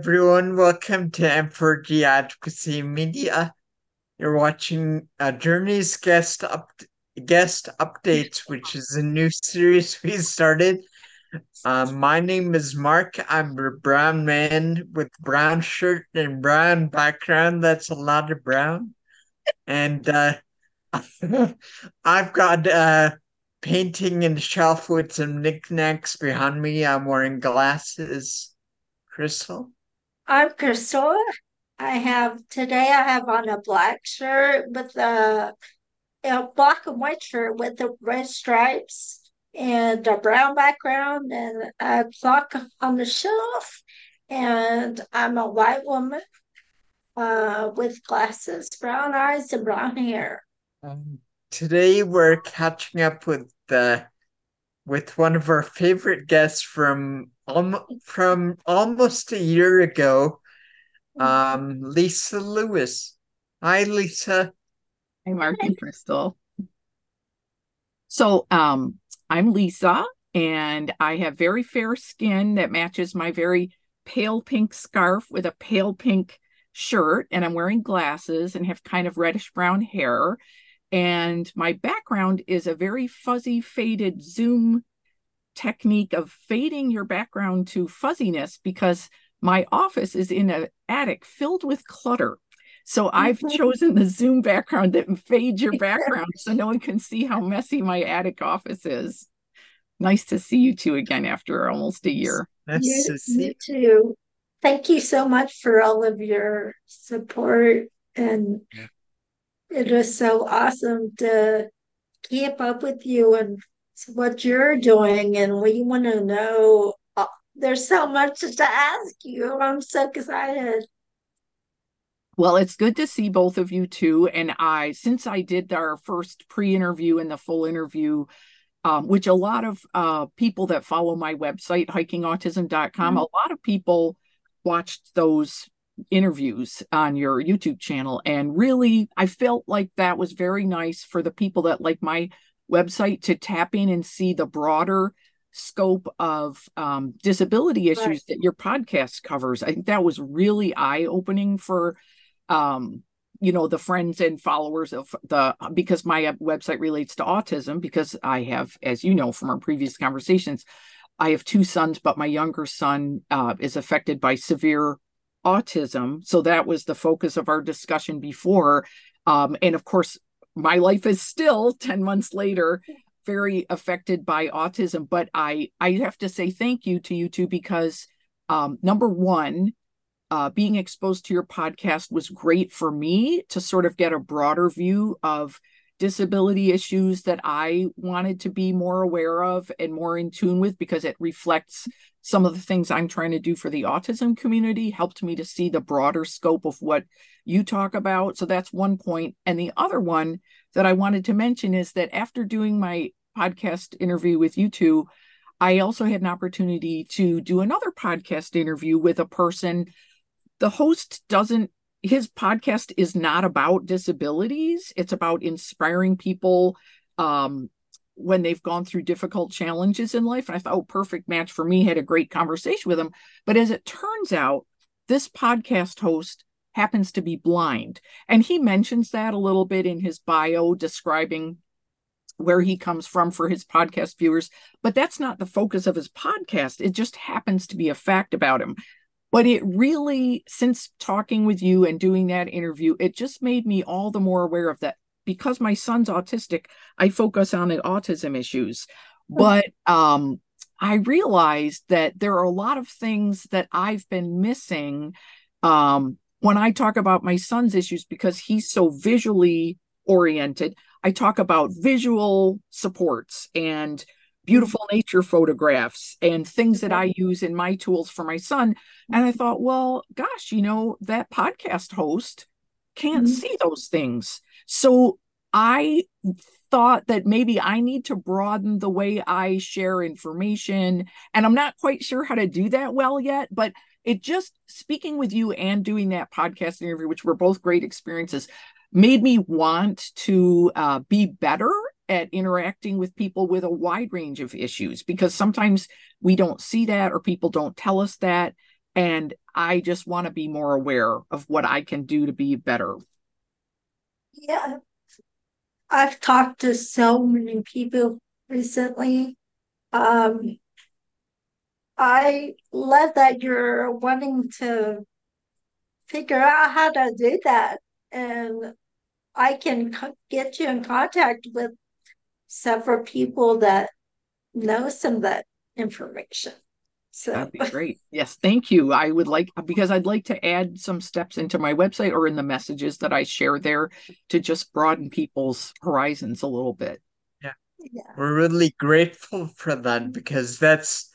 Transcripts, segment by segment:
Everyone, welcome to M4G Advocacy Media. You're watching uh, Journey's guest up guest updates, which is a new series we started. Uh, my name is Mark. I'm a brown man with brown shirt and brown background. That's a lot of brown, and uh, I've got a painting and shelf with some knickknacks behind me. I'm wearing glasses. Crystal? I'm Crystal. I have today I have on a black shirt with a, a black and white shirt with the red stripes and a brown background and a clock on the shelf. And I'm a white woman uh, with glasses, brown eyes, and brown hair. Um, today we're catching up with the with one of our favorite guests from um, from almost a year ago, um, Lisa Louis. Hi, Lisa. Hi, Mark and Crystal. So, um, I'm Lisa, and I have very fair skin that matches my very pale pink scarf with a pale pink shirt, and I'm wearing glasses and have kind of reddish brown hair. And my background is a very fuzzy, faded Zoom technique of fading your background to fuzziness because my office is in an attic filled with clutter. So I've mm-hmm. chosen the Zoom background that fades your background so no one can see how messy my attic office is. Nice to see you two again after almost a year. Nice you, to see you too. Thank you so much for all of your support and yeah. It was so awesome to keep up with you and what you're doing and we want to know. Uh, there's so much to ask you. I'm so excited. Well, it's good to see both of you too. And I, since I did our first pre interview and the full interview, um, which a lot of uh, people that follow my website, hikingautism.com, mm-hmm. a lot of people watched those interviews on your YouTube channel. And really, I felt like that was very nice for the people that like my website to tap in and see the broader scope of um, disability issues right. that your podcast covers. I think that was really eye opening for, um, you know, the friends and followers of the because my website relates to autism because I have, as you know from our previous conversations, I have two sons, but my younger son uh, is affected by severe autism. So that was the focus of our discussion before. Um, and of course, my life is still 10 months later very affected by autism but i i have to say thank you to you two because um, number one uh, being exposed to your podcast was great for me to sort of get a broader view of disability issues that I wanted to be more aware of and more in tune with because it reflects some of the things I'm trying to do for the autism community, helped me to see the broader scope of what you talk about. So that's one point. And the other one that I wanted to mention is that after doing my podcast interview with you two, I also had an opportunity to do another podcast interview with a person. The host doesn't his podcast is not about disabilities. It's about inspiring people um, when they've gone through difficult challenges in life. And i thought oh perfect match for me. Had a great conversation with him. But as it turns out this podcast host happens to be blind. And he mentions that a little bit in his bio describing where he comes from for his podcast viewers. But that's not the focus of his podcast. It just happens to be a fact about him but it really since talking with you and doing that interview it just made me all the more aware of that. Because my son's autistic i focus on the autism issues. Hmm. but um i realized that there are a lot of things that i've been missing um when i talk about my son's issues because he's so visually oriented. I talk about visual supports and beautiful nature photographs and things that I use in my tools for my son. And I thought, well, gosh, you know, that podcast host can't mm-hmm. see those things. So I thought that maybe I need to broaden the way I share information. And I'm not quite sure how to do that well yet, but it just speaking with you and doing that podcast interview, which were both great experiences, made me want to uh, be better at interacting with people with a wide range of issues because sometimes we don't see that or people don't tell us that And I just want to be more aware of what I can do to be better. Yeah. I've talked to so many people recently. Um, I love that you're wanting to figure out how to do that. And I can get you in contact with several people that know some of that information. So that'd be great. Yes, thank you. I would like because I'd like to add some steps into my website or in the messages that I share there to just broaden people's horizons a little bit. Yeah. yeah. We're really grateful for that because that's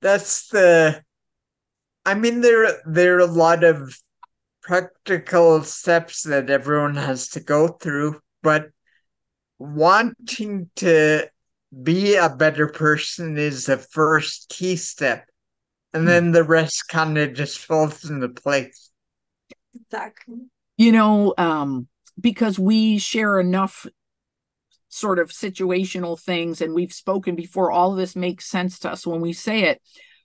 that's the I mean there there are a lot of practical steps that everyone has to go through, but wanting to be a better person is the first key step. And hmm. then the rest kind of just falls into place. Exactly. You know, um, because we share enough sort of situational things and we've spoken before, all of this makes sense to us when we say it.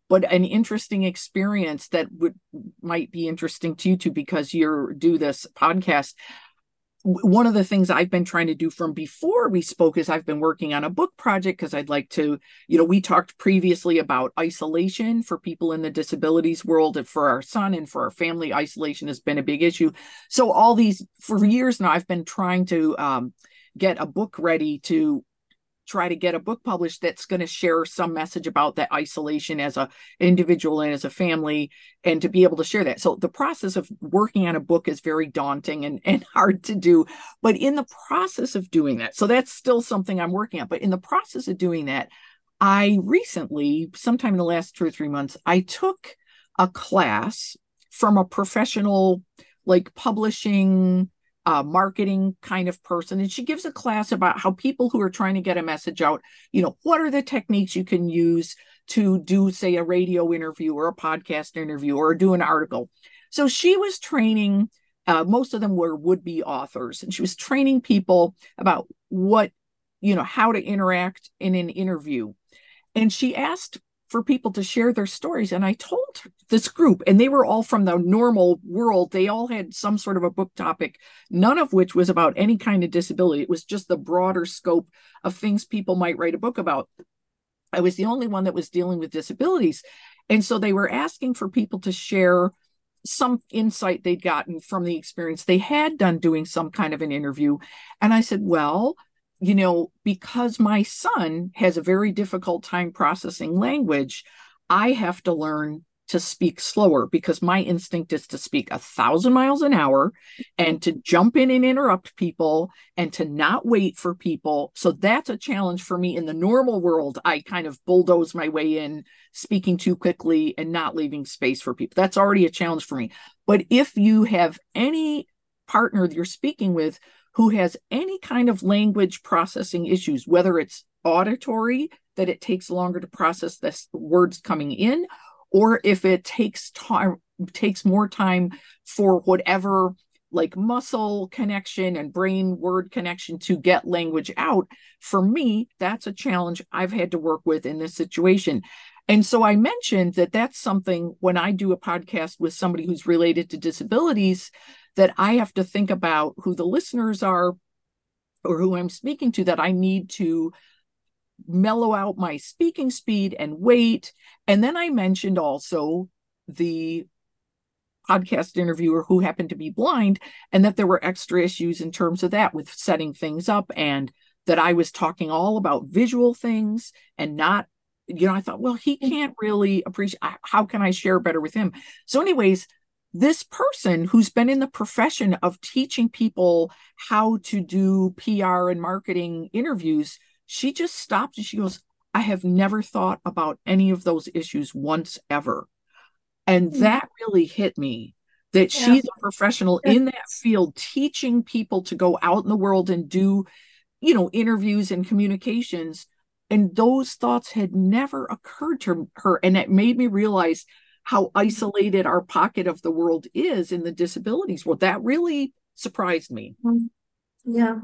But an interesting experience that would might be interesting to you too, because you do this podcast one of the things I've been trying to do from before we spoke is I've been working on a book project because I'd like to, you know, we talked previously about isolation for people in the disabilities world and for our son and for our family. Isolation has been a big issue. So, all these for years now, I've been trying to um, get a book ready to try to get a book published that's going to share some message about that isolation as a individual and as a family and to be able to share that. So the process of working on a book is very daunting and, and hard to do but in the process of doing that so that's still something i'm working on but in the process of doing that i recently sometime in the last two or three months i took a class from a professional like publishing uh, marketing kind of person. And she gives a class about how people who are trying to get a message out, you know, what are the techniques you can use to do, say, a radio interview or a podcast interview or do an article. So she was training, uh, most of them were would be authors, and she was training people about what, you know, how to interact in an interview. And she asked for people to share their stories. And I told this group, and they were all from the normal world. They all had some sort of a book topic, none of which was about any kind of disability. It was just the broader scope of things people might write a book about. I was the only one that was dealing with disabilities. And so they were asking for people to share some insight they'd gotten from the experience they had done doing some kind of an interview. And I said, well, you know, because my son has a very difficult time processing language, I have to learn to speak slower because my instinct is to speak a thousand miles an hour and to jump in and interrupt people and to not wait for people. So that's a challenge for me in the normal world. I kind of bulldoze my way in, speaking too quickly and not leaving space for people. That's already a challenge for me. But if you have any partner that you're speaking with who has any kind of language processing issues, whether it's auditory, that it takes longer to process the words coming in, or if it takes time takes more time for whatever like muscle connection and brain word connection to get language out. For me that's a challenge i've had to work with in this situation. And so i mentioned that that's something when i do a podcast with somebody who's related to disabilities that I have to think about who the listeners are or who I'm speaking to, that I need to mellow out my speaking speed and weight. And then I mentioned also the podcast interviewer who happened to be blind and that there were extra issues in terms of that with setting things up and that I was talking all about visual things and not you know I thought well he mm. can't really appreciate how can I share better with him so anyways this person who's been in the profession of teaching people how to do PR and marketing interviews, she just stopped and she goes, I have never thought about any of those issues once ever. And mm-hmm. that really hit me that yeah. she's a professional in that field, teaching people to go out in the world and do, you know, interviews and communications. And those thoughts had never occurred to her. And it made me realize how isolated our pocket of the world is in the disabilities world. That really surprised me. Mm-hmm. Yeah.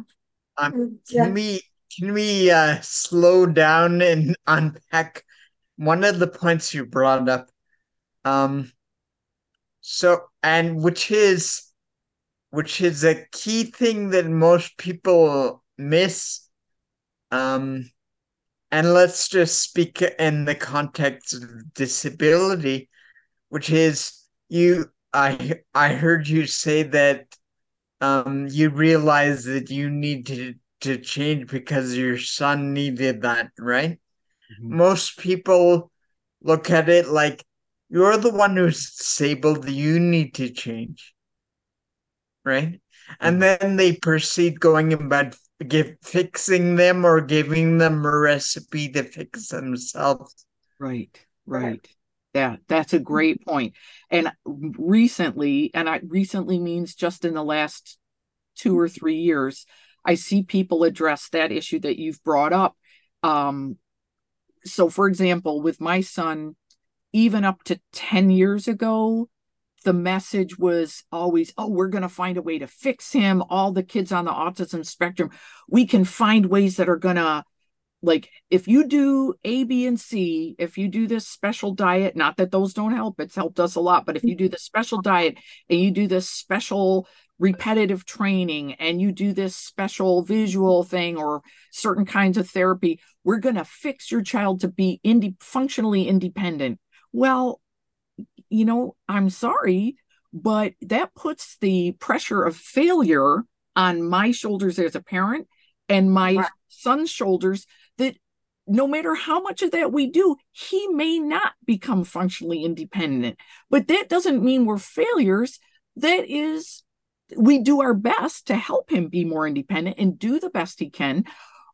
Um, yeah. Can we can we uh, slow down and unpack one of the points you brought up? Um, So, and which is, which is a key thing that most people miss. Um, and let's just speak in the context of disability, which is you. I I heard you say that um you realize that you need to to change because your son needed that, right? Mm-hmm. Most people look at it like you're the one who's disabled, you need to change. Right? And mm-hmm. then they proceed going about give fixing them or giving them a recipe to fix themselves. Right, right. Yeah, that's a great point. And recently, and I recently means just in the last two or three years, I see people address that issue that you've brought up. Um, so, for example, with my son, even up to 10 years ago, the message was always, oh, we're going to find a way to fix him. All the kids on the autism spectrum, we can find ways that are going to, like, if you do A, B, and C, if you do this special diet, not that those don't help, it's helped us a lot, but if you do mm-hmm. the special diet and you do this special repetitive training and you do this special visual thing or certain kinds of therapy, we're going to fix your child to be indi- functionally independent. Well, you know, I'm sorry, but that puts the pressure of failure on my shoulders as a parent and my right. son's shoulders that no matter how much of that we do, he may not become functionally independent. But that doesn't mean we're failures. That is we do our best to help him be more independent and do the best he can.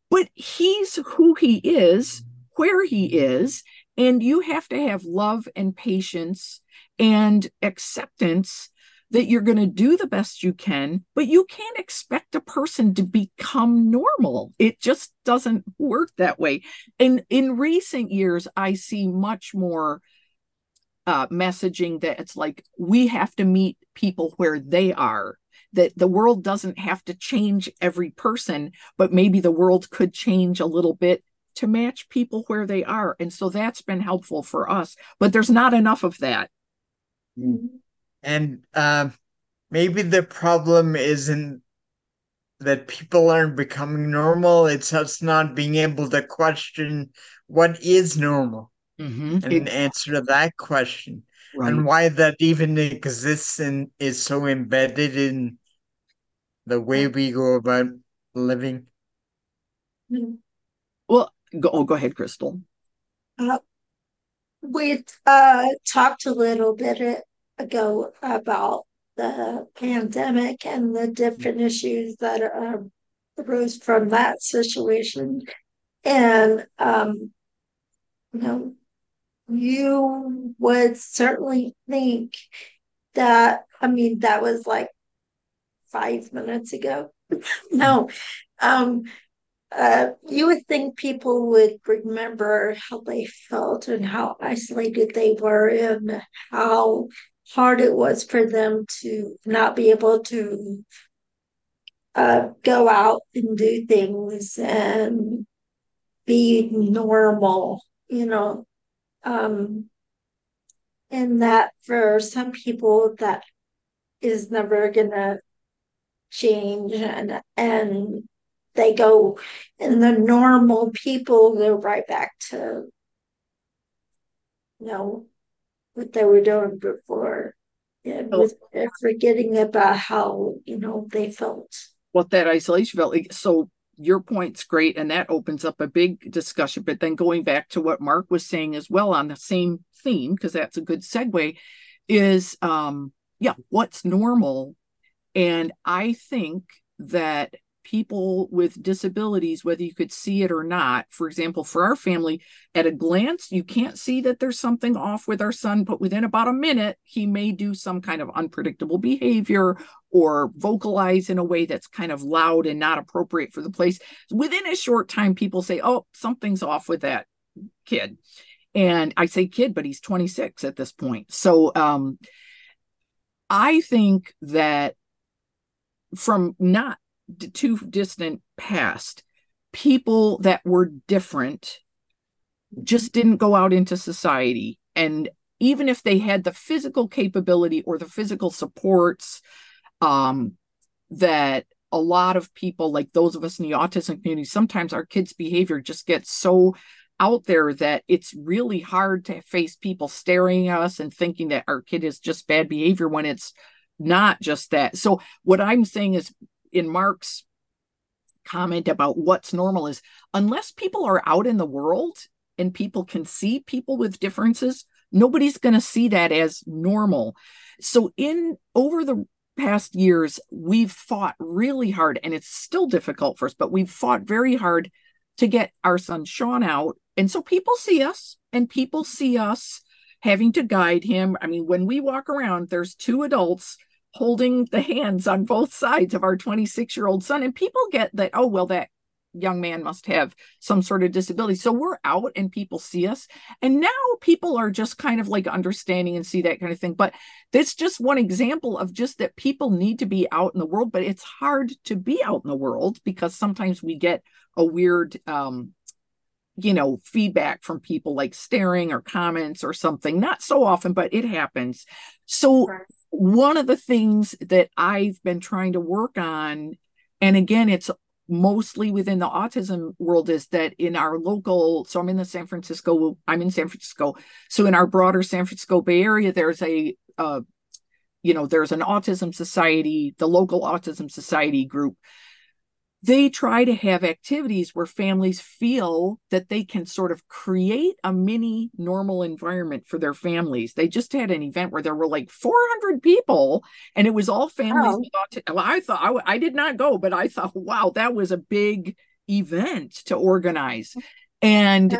But he's who he is, where he is, and you have to have love and patience and acceptance that you're going to do the best you can, but you can't expect a person to become normal. It just doesn't work that way. And in recent years, I see much more uh, messaging that it's like we have to meet people where they are that the world doesn't have to change every person, but maybe the world could change a little bit to match people where they are. And so that's been helpful for us, but there's not enough of that. And uh, maybe the problem isn't that people aren't becoming normal, it's us not being able to question what is normal mm-hmm. and exactly. answer that question. Right. and why that even exists and is so embedded in the way we go about living? Well, go, oh, go ahead, Crystal. Uh, we uh, talked a little bit ago about the pandemic and the different issues that uh, arose from that situation. And, um, you know, you would certainly think that, I mean, that was like five minutes ago. no, um, uh, you would think people would remember how they felt and how isolated they were and how hard it was for them to not be able to uh, go out and do things and be normal, you know. Um, and that for some people, that is never gonna change and and they go and the normal people go right back to you know what they were doing before. And oh. with forgetting about how you know they felt. What that isolation felt like so your point's great and that opens up a big discussion. But then going back to what mark was saying as well on the same theme because that's a good segue is um yeah what's normal? And I think that people with disabilities, whether you could see it or not, for example, for our family, at a glance, you can't see that there's something off with our son, but within about a minute, he may do some kind of unpredictable behavior or vocalize in a way that's kind of loud and not appropriate for the place. Within a short time, people say, oh, something's off with that kid. And I say kid, but he's 26 at this point. So um, I think that from not too distant past, people that were different just didn't go out into society. And even if they had the physical capability or the physical supports um, that a lot of people like those of us in the autism community sometimes our kids behavior just gets so out there that it's really hard to face people staring at us and thinking that our kid is just bad behavior when it's not just that so what i'm saying is in mark's comment about what's normal is unless people are out in the world and people can see people with differences nobody's going to see that as normal. So in over the past years we've fought really hard and it's still difficult for us but we've fought very hard to get our son Sean out. And so people see us and people see us having to guide him. I mean when we walk around there's two adults holding the hands on both sides of our 26 year old son and people get that oh well that young man must have some sort of disability. So we're out and people see us. And now people are just kind of like understanding and see that kind of thing. But that's just one example of just that people need to be out in the world, but it's hard to be out in the world because sometimes we get a weird um you know feedback from people like staring or comments or something not so often but it happens so one of the things that i've been trying to work on and again it's mostly within the autism world is that in our local so i'm in the san francisco i'm in san francisco. So in our broader san francisco bay area there's a uh, you know there's an autism society the local autism society group they try to have activities where families feel that they can sort of create a mini normal environment for their families. They just had an event where there were like 400 people and it was all families. Well, I thought I, I did not go, but I thought, wow, that was a big event to organize. And yeah.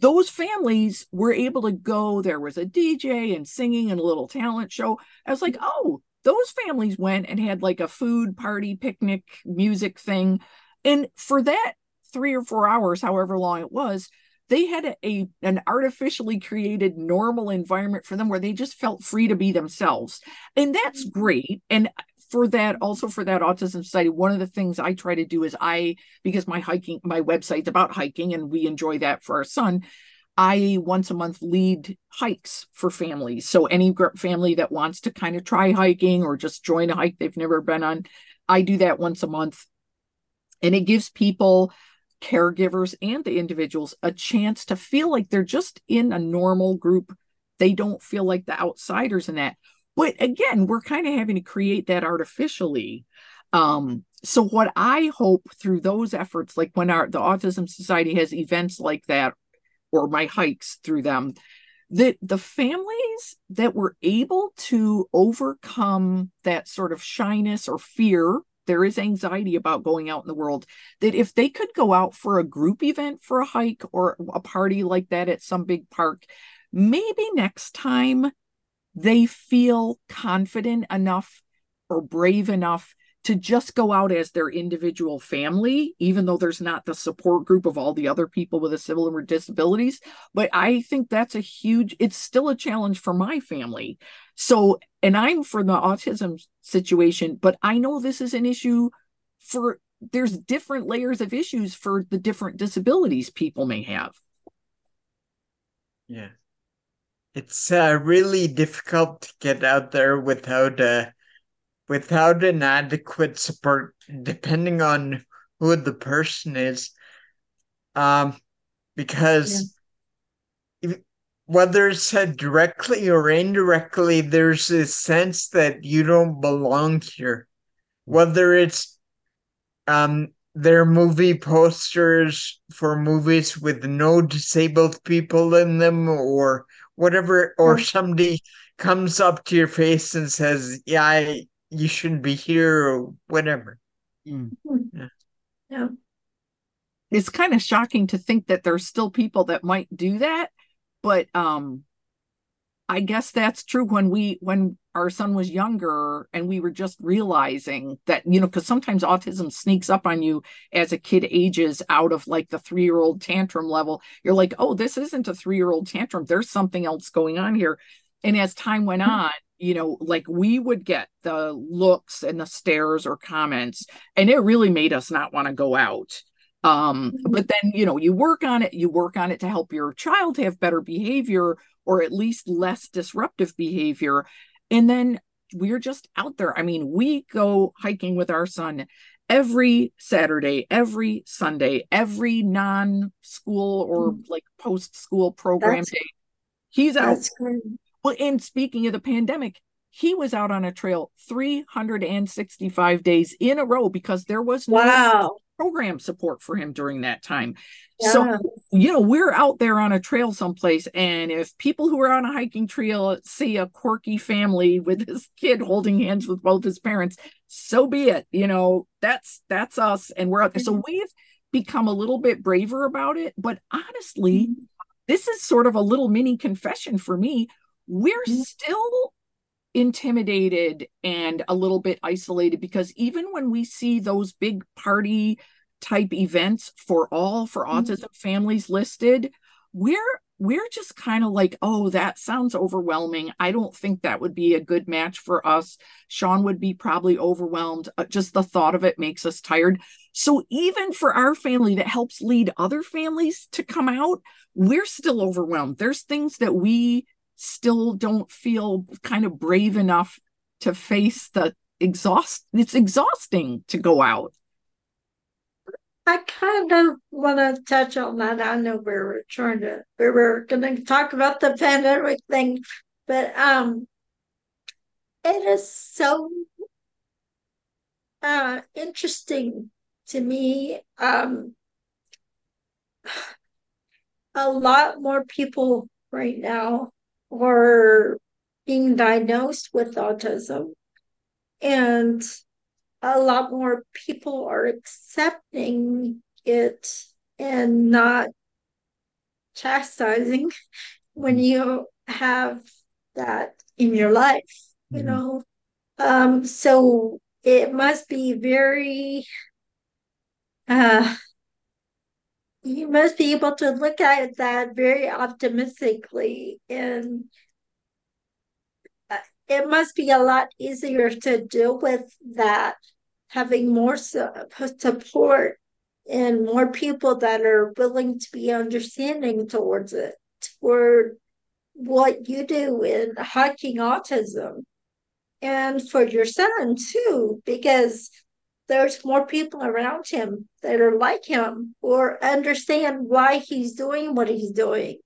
those families were able to go. There was a DJ and singing and a little talent show. I was like, mm-hmm. oh, those families went and had like a food party picnic music thing. And for that three or four hours however long it was they had a, a, an artificially created normal environment for them where they just felt free to be themselves. And that's mm-hmm. great. And for that also for that autism society one of the things i try to do is i because my hiking my website's about hiking and we enjoy that for our son I once a month lead hikes for families. So any family that wants to kind of try hiking or just join a hike they've never been on, I do that once a month. And it gives people, caregivers, and the individuals a chance to feel like they're just in a normal group. They don't feel like the outsiders in that. But again, we're kind of having to create that artificially. Um, so what I hope through those efforts, like when our the Autism Society has events like that or my hikes through them that the families that were able to overcome that sort of shyness or fear there is anxiety about going out in the world that if they could go out for a group event for a hike or a party like that at some big park maybe next time they feel confident enough or brave enough to just go out as their individual family, even though there's not the support group of all the other people with a similar disabilities. But I think that's a huge, it's still a challenge for my family. So, and I'm for the autism situation, but I know this is an issue for, there's different layers of issues for the different disabilities people may have. Yeah. It's uh, really difficult to get out there without uh, without an adequate support, depending on who the person is. Um, because yeah. if, whether it's said directly or indirectly, there's a sense that you don't belong here. Whether it's um their movie posters for movies with no disabled people in them or whatever or somebody comes up to your face and says yeah I, you shouldn't be here or whatever. Mm. Yeah. yeah. It's kind of shocking to think that there's still people that might do that, but um I guess that's true when we when our son was younger and we were just realizing that you know because sometimes autism sneaks up on you as a kid ages out of like the 3-year-old tantrum level you're like oh this isn't a 3-year-old tantrum there's something else going on here and as time went hmm. on you know, like we would get the looks and the stares or comments, and it really made us not want to go out. Um, but then, you know, you work on it, you work on it to help your child have better behavior or at least less disruptive behavior. And then we're just out there. I mean, we go hiking with our son every Saturday, every Sunday, every non school or mm. like post school program that's, day. He's out. Well, and speaking of the pandemic, he was out on a trail 365 days in a row because there was no wow. program support for him during that time. Yeah. So, you know, we're out there on a trail someplace, and if people who are on a hiking trail see a quirky family with his kid holding hands with both his parents, so be it. You know, that's that's us, and we're out there. So mm-hmm. we've become a little bit braver about it. But honestly, mm-hmm. this is sort of a little mini confession for me. We're mm-hmm. still intimidated and a little bit isolated because even when we see those big party type events for all for mm-hmm. autism families listed we're we're just kind of like oh that sounds overwhelming. I don't think that would be a good match for us. Sean would be probably overwhelmed. Uh, just the thought of it makes us tired. So even for our family that helps lead other families to come out we're still overwhelmed. There's things that we still don't feel kind of brave enough to face the exhaust it's exhausting to go out. I kind of want to touch on that. I know we were trying to we were going to talk about the pandemic thing but um it is so uh interesting to me um a lot more people right now or being diagnosed with autism. And a lot more people are accepting it and not chastising when you have that in your life, you mm-hmm. know. Um, so it must be very uh you must be able to look at that very optimistically and uh, it must be a lot easier to deal with that having more support and more people that are willing to be understanding towards it toward what you do in hiking autism. And for your son too because there's more people around him that are like him or understand why he's doing what he's doing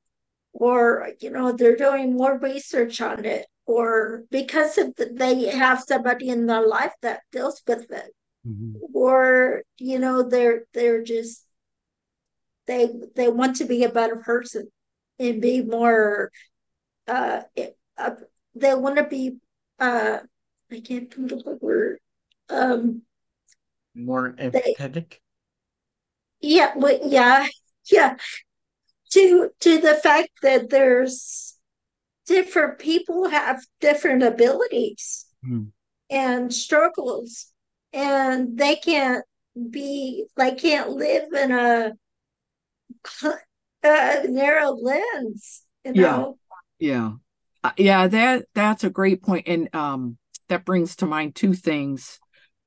or you know they're doing more research on it or because the, they have somebody in their life that deals with it mm-hmm. or you know they're they're just they they want to be a better person and be more uh, uh they want to be uh i can't think of the word um more empathetic. yeah, well, yeah, yeah. To to the fact that there's different people have different abilities hmm. and struggles, and they can't be they can't live in a, a narrow lens. You know? Yeah, yeah, uh, yeah. That that's a great point, and um, that brings to mind two things.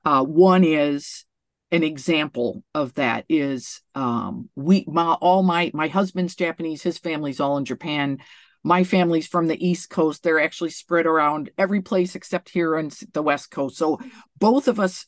Uh, one is an example of that is um, we my all my my husband's Japanese, his family's all in Japan. My family's from the East Coast. They're actually spread around every place except here on the West Coast. So both of us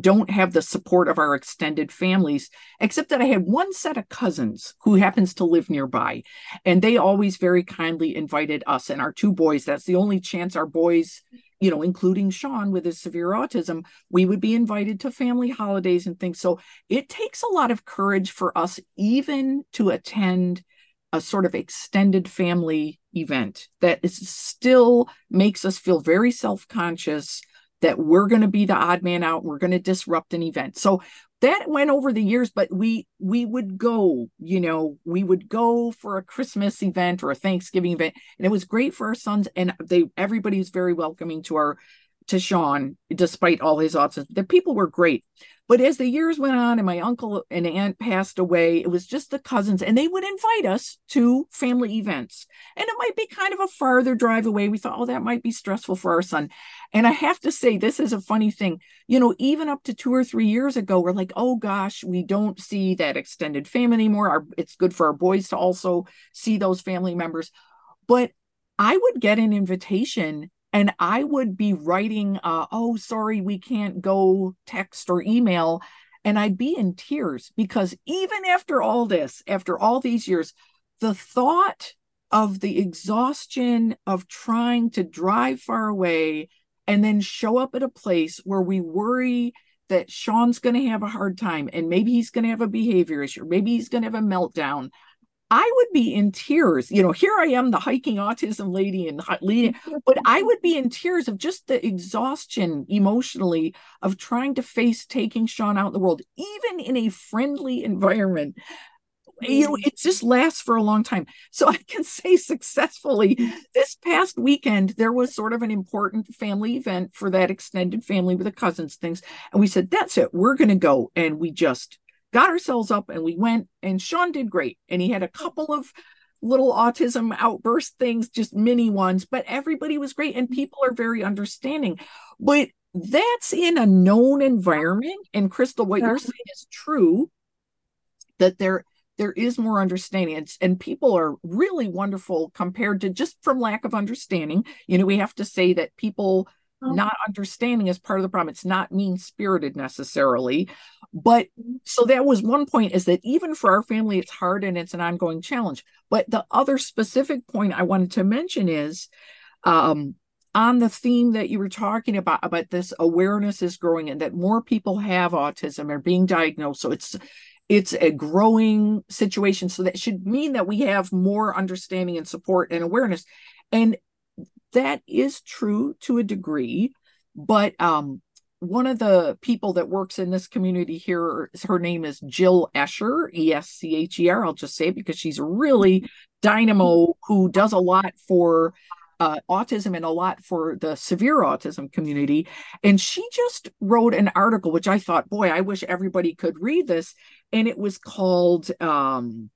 don't have the support of our extended families, except that I had one set of cousins who happens to live nearby. And they always very kindly invited us and our two boys. That's the only chance our boys you know, including Sean with his severe autism, we would be invited to family holidays and things. So it takes a lot of courage for us even to attend a sort of extended family event that is still makes us feel very self-conscious that we're going to be the odd man out we're going to disrupt an event so that went over the years but we we would go you know we would go for a christmas event or a thanksgiving event and it was great for our sons and they everybody was very welcoming to our to Sean, despite all his autism. The people were great. But as the years went on and my uncle and aunt passed away, it was just the cousins, and they would invite us to family events. And it might be kind of a farther drive away. We thought, oh, that might be stressful for our son. And I have to say, this is a funny thing. You know, even up to two or three years ago, we're like, oh gosh, we don't see that extended family anymore. Our, it's good for our boys to also see those family members. But I would get an invitation and I would be writing, uh, oh, sorry, we can't go text or email. And I'd be in tears because even after all this, after all these years, the thought of the exhaustion of trying to drive far away and then show up at a place where we worry that Sean's going to have a hard time and maybe he's going to have a behavior issue, maybe he's going to have a meltdown. I would be in tears. You know, here I am, the hiking autism lady and leading, but I would be in tears of just the exhaustion emotionally of trying to face taking Sean out in the world, even in a friendly environment. You know, it just mm-hmm. lasts for a long time. So I can say successfully this past weekend, there was sort of an important family event for that extended family with the cousins things. And we said, that's it, we're going to go. And we just got ourselves up and we went and Sean did great. And he had a couple of little autism outburst things just mini ones but everybody was great and mm-hmm. people are very understanding. But that's in a known environment and crystal what you're saying is true that there there is more understanding. It's, and people are really wonderful compared to just from lack of understanding. You know we have to say that people. Not understanding is part of the problem it's not mean spirited necessarily but so that was one point is that even for our family, it's hard and it's an ongoing challenge. But the other specific point I wanted to mention is um, on the theme that you were talking about, about this awareness is growing and that more people have autism or being diagnosed. So it's it's a growing situation. So that should mean that we have more understanding and support and awareness. And that is true to a degree. But um, one of the people that works in this community here, her name is Jill Escher, E S C H E R. I'll just say because she's a really dynamo who does a lot for uh, autism and a lot for the severe autism community. And she just wrote an article, which I thought, boy, I wish everybody could read this. And it was called um,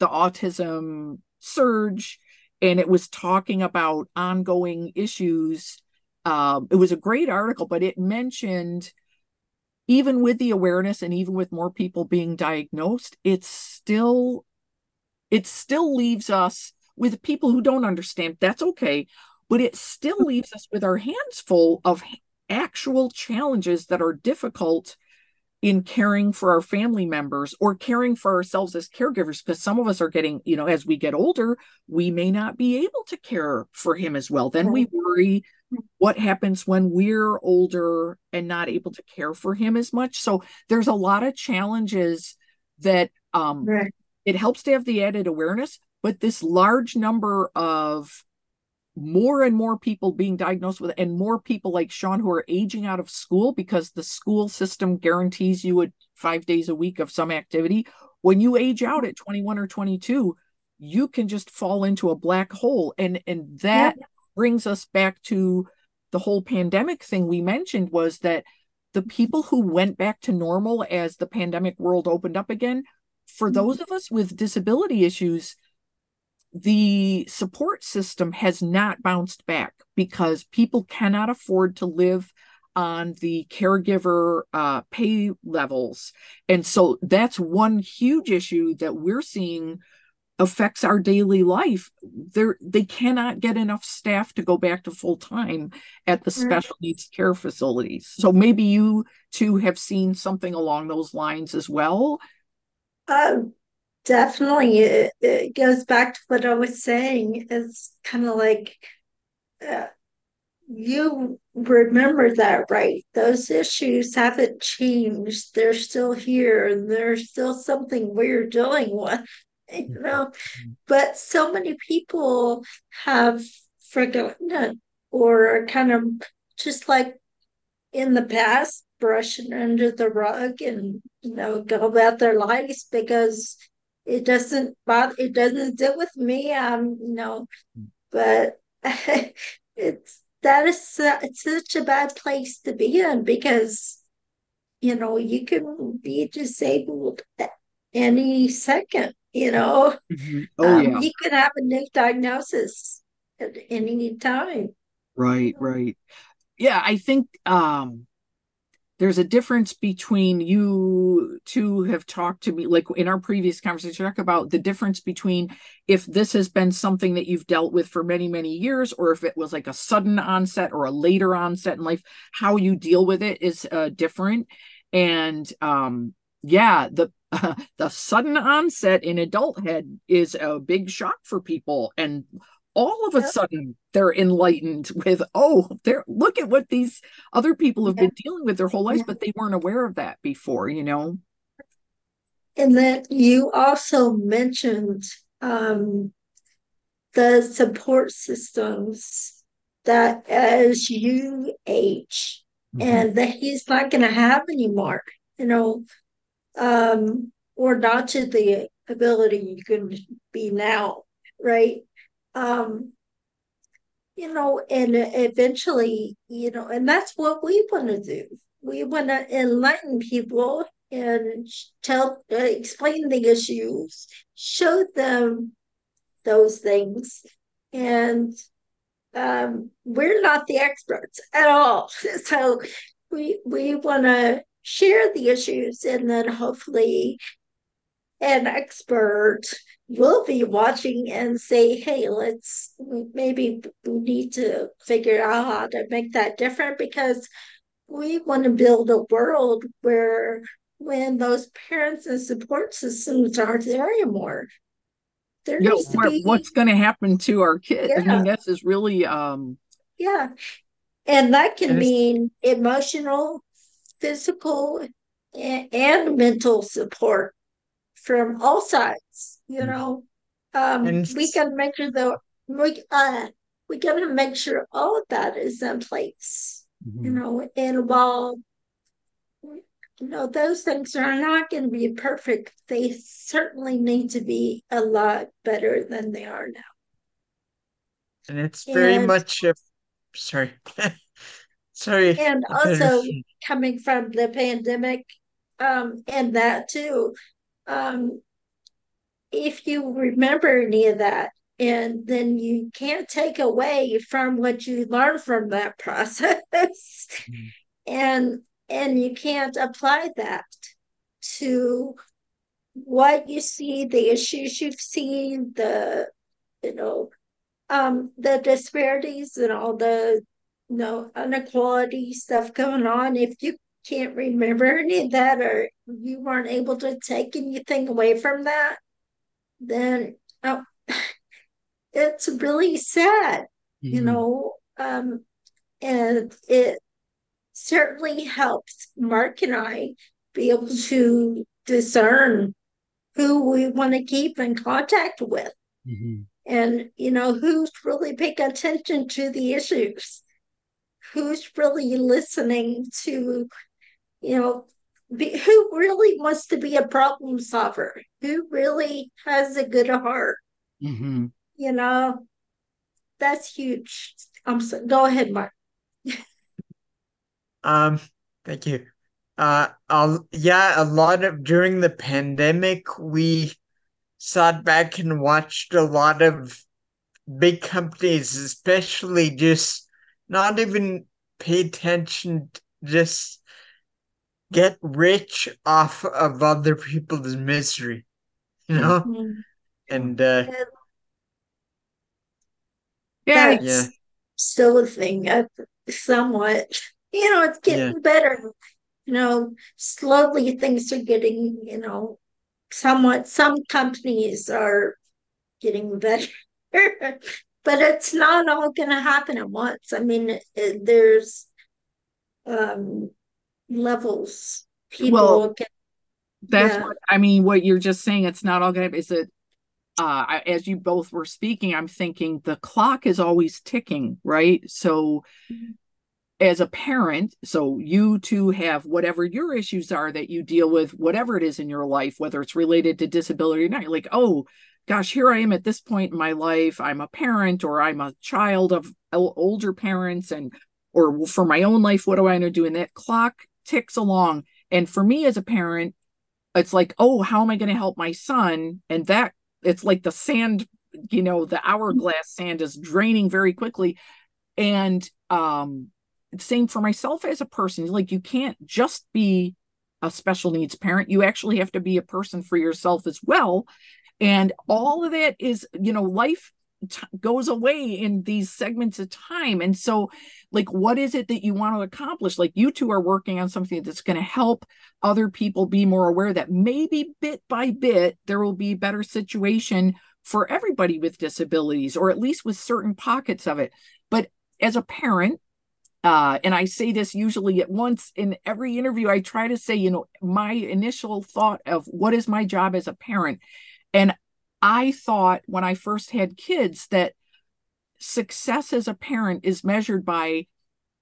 The Autism Surge. And it was talking about ongoing issues um, it was a great article, but it mentioned even with the awareness and even with more people being diagnosed, it's still it still leaves us with people who don't understand. That's okay, but it still leaves us with our hands full of actual challenges that are difficult in caring for our family members or caring for ourselves as caregivers because some of us are getting you know as we get older we may not be able to care for him as well. Then we worry what happens when we're older and not able to care for him as much. So there's a lot of challenges that um right. it helps to have the added awareness but this large number of more and more people being diagnosed with and more people like Sean who are aging out of school because the school system guarantees you a 5 days a week of some activity. When you age out at 21 or 22 you can just fall into a black hole. And and that yeah. brings us back to the whole pandemic thing we mentioned was that the people who went back to normal as the pandemic world opened up again, for mm-hmm. those of us with disability issues, the support system has not bounced back because people cannot afford to live on the caregiver uh, pay levels. And so that's one huge issue that we're seeing affects our daily life. They're they cannot get enough staff to go back to full time at the special needs care facilities. So maybe you two have seen something along those lines as well. Um definitely it, it goes back to what i was saying it's kind of like uh, you remember that right? Those issues haven't changed. They're still here and there's still something we're dealing with you know, but so many people have forgotten it or kind of just like in the past brushing under the rug and you know go about their lives because it doesn't bother it doesn't deal with me um you know but it's that is such a bad place to be in because you know you can be disabled any second you know? Mm-hmm. oh um, yeah. you can have a new diagnosis at any time. Right right. Yeah i think um there's a difference between you two have talked to me like in our previous conversation talk about the difference between if this has been something that you've dealt with for many many years or if it was like a sudden onset or a later onset in life how you deal with it is uh, different. And um yeah the uh, the sudden onset in adulthood is a big shock for people and all of a yep. sudden they're enlightened with oh they're look at what these other people have been dealing with their whole lives but they weren't aware of that before you know and then you also mentioned um, the support systems that as you age mm-hmm. and that he's not going to have anymore you know um, or not to the ability you can be now right um, you know, and eventually, you know, and that's what we want to do. We want to enlighten people and tell, uh, explain the issues, show them those things, and um, we're not the experts at all. So we we want to share the issues, and then hopefully, an expert will be watching and say, hey, let's maybe we need to figure out how to make that different because we want to build a world where when those parents and support systems aren't there anymore, there yeah, needs to be what's going to happen to our kids. Yeah. I mean, this is really um yeah, and that can mean emotional, physical, and, and mental support from all sides. You mm-hmm. know, um, and we can make sure the we uh, we got to make sure all of that is in place. Mm-hmm. You know, and while you know those things are not going to be perfect, they certainly need to be a lot better than they are now. And it's very and, much a sorry. sorry. And also coming from the pandemic, um, and that too, um, if you remember any of that, and then you can't take away from what you learn from that process, mm-hmm. and and you can't apply that to what you see, the issues you've seen, the you know, um, the disparities and all the you know inequality stuff going on. If you can't remember any of that or you weren't able to take anything away from that, then oh, it's really sad, mm-hmm. you know. Um, and it certainly helps Mark and I be able to discern who we want to keep in contact with. Mm-hmm. And, you know, who's really paying attention to the issues, who's really listening to you know, be, who really wants to be a problem solver? Who really has a good heart? Mm-hmm. You know, that's huge. I'm so, go ahead, Mark. um, thank you. Uh, I'll, yeah, a lot of during the pandemic, we sat back and watched a lot of big companies, especially just not even pay attention, just get rich off of other people's misery, you know? Mm-hmm. And uh yeah, yeah. still a thing, uh, somewhat. You know, it's getting yeah. better. You know, slowly things are getting, you know, somewhat. Some companies are getting better, but it's not all going to happen at once. I mean, it, there's um levels people well, can, that's yeah. what i mean what you're just saying it's not all good is it uh as you both were speaking i'm thinking the clock is always ticking right so mm-hmm. as a parent so you two have whatever your issues are that you deal with whatever it is in your life whether it's related to disability or not you're like oh gosh here i am at this point in my life i'm a parent or i'm a child of older parents and or for my own life what do i want to do and that clock ticks along. And for me as a parent it's like oh how am i going to help my son? And that it's like the sand you know the hourglass sand is draining very quickly. And um same for myself as a person like you can't just be a special needs parent. You actually have to be a person for yourself as well. And all of that is you know life t- goes away in these segments of time and so like what is it that you want to accomplish like you two are working on something that's going to help other people be more aware that maybe bit by bit there will be a better situation for everybody with disabilities or at least with certain pockets of it but as a parent uh, and I say this usually at once in every interview. I try to say, you know, my initial thought of what is my job as a parent. And I thought when I first had kids that success as a parent is measured by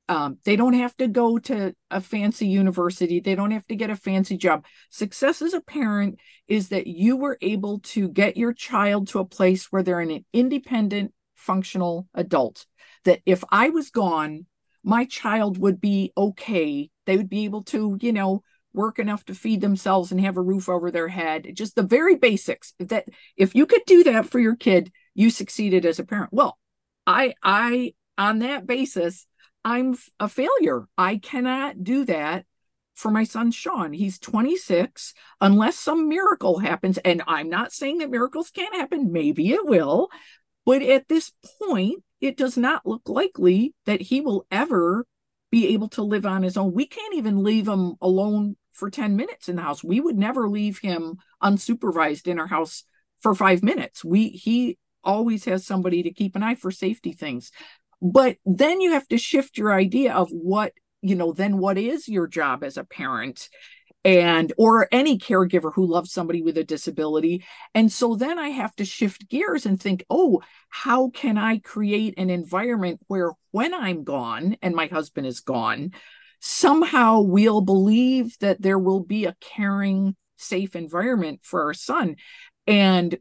um, they don't have to go to a fancy university. They don't have to get a fancy job. Success as a parent is that you were able to get your child to a place where they're an independent, functional adult. That if I was gone, my child would be okay. They would be able to, you know, work enough to feed themselves and have a roof over their head. Just the very basics. That if you could do that for your kid, you succeeded as a parent. Well, I I on that basis I'm a failure. I cannot do that for my son Sean. He's 26. Unless some miracle happens, and I'm not saying that miracles can't happen, maybe it will, but at this point, it does not look likely that he will ever be able to live on his own. We can't even leave him alone for 10 minutes in the house. We would never leave him unsupervised in our house for 5 minutes. We he always has somebody to keep an eye for safety things. But then you have to shift your idea of what, you know, then what is your job as a parent? and or any caregiver who loves somebody with a disability and so then i have to shift gears and think oh how can i create an environment where when i'm gone and my husband is gone somehow we'll believe that there will be a caring safe environment for our son and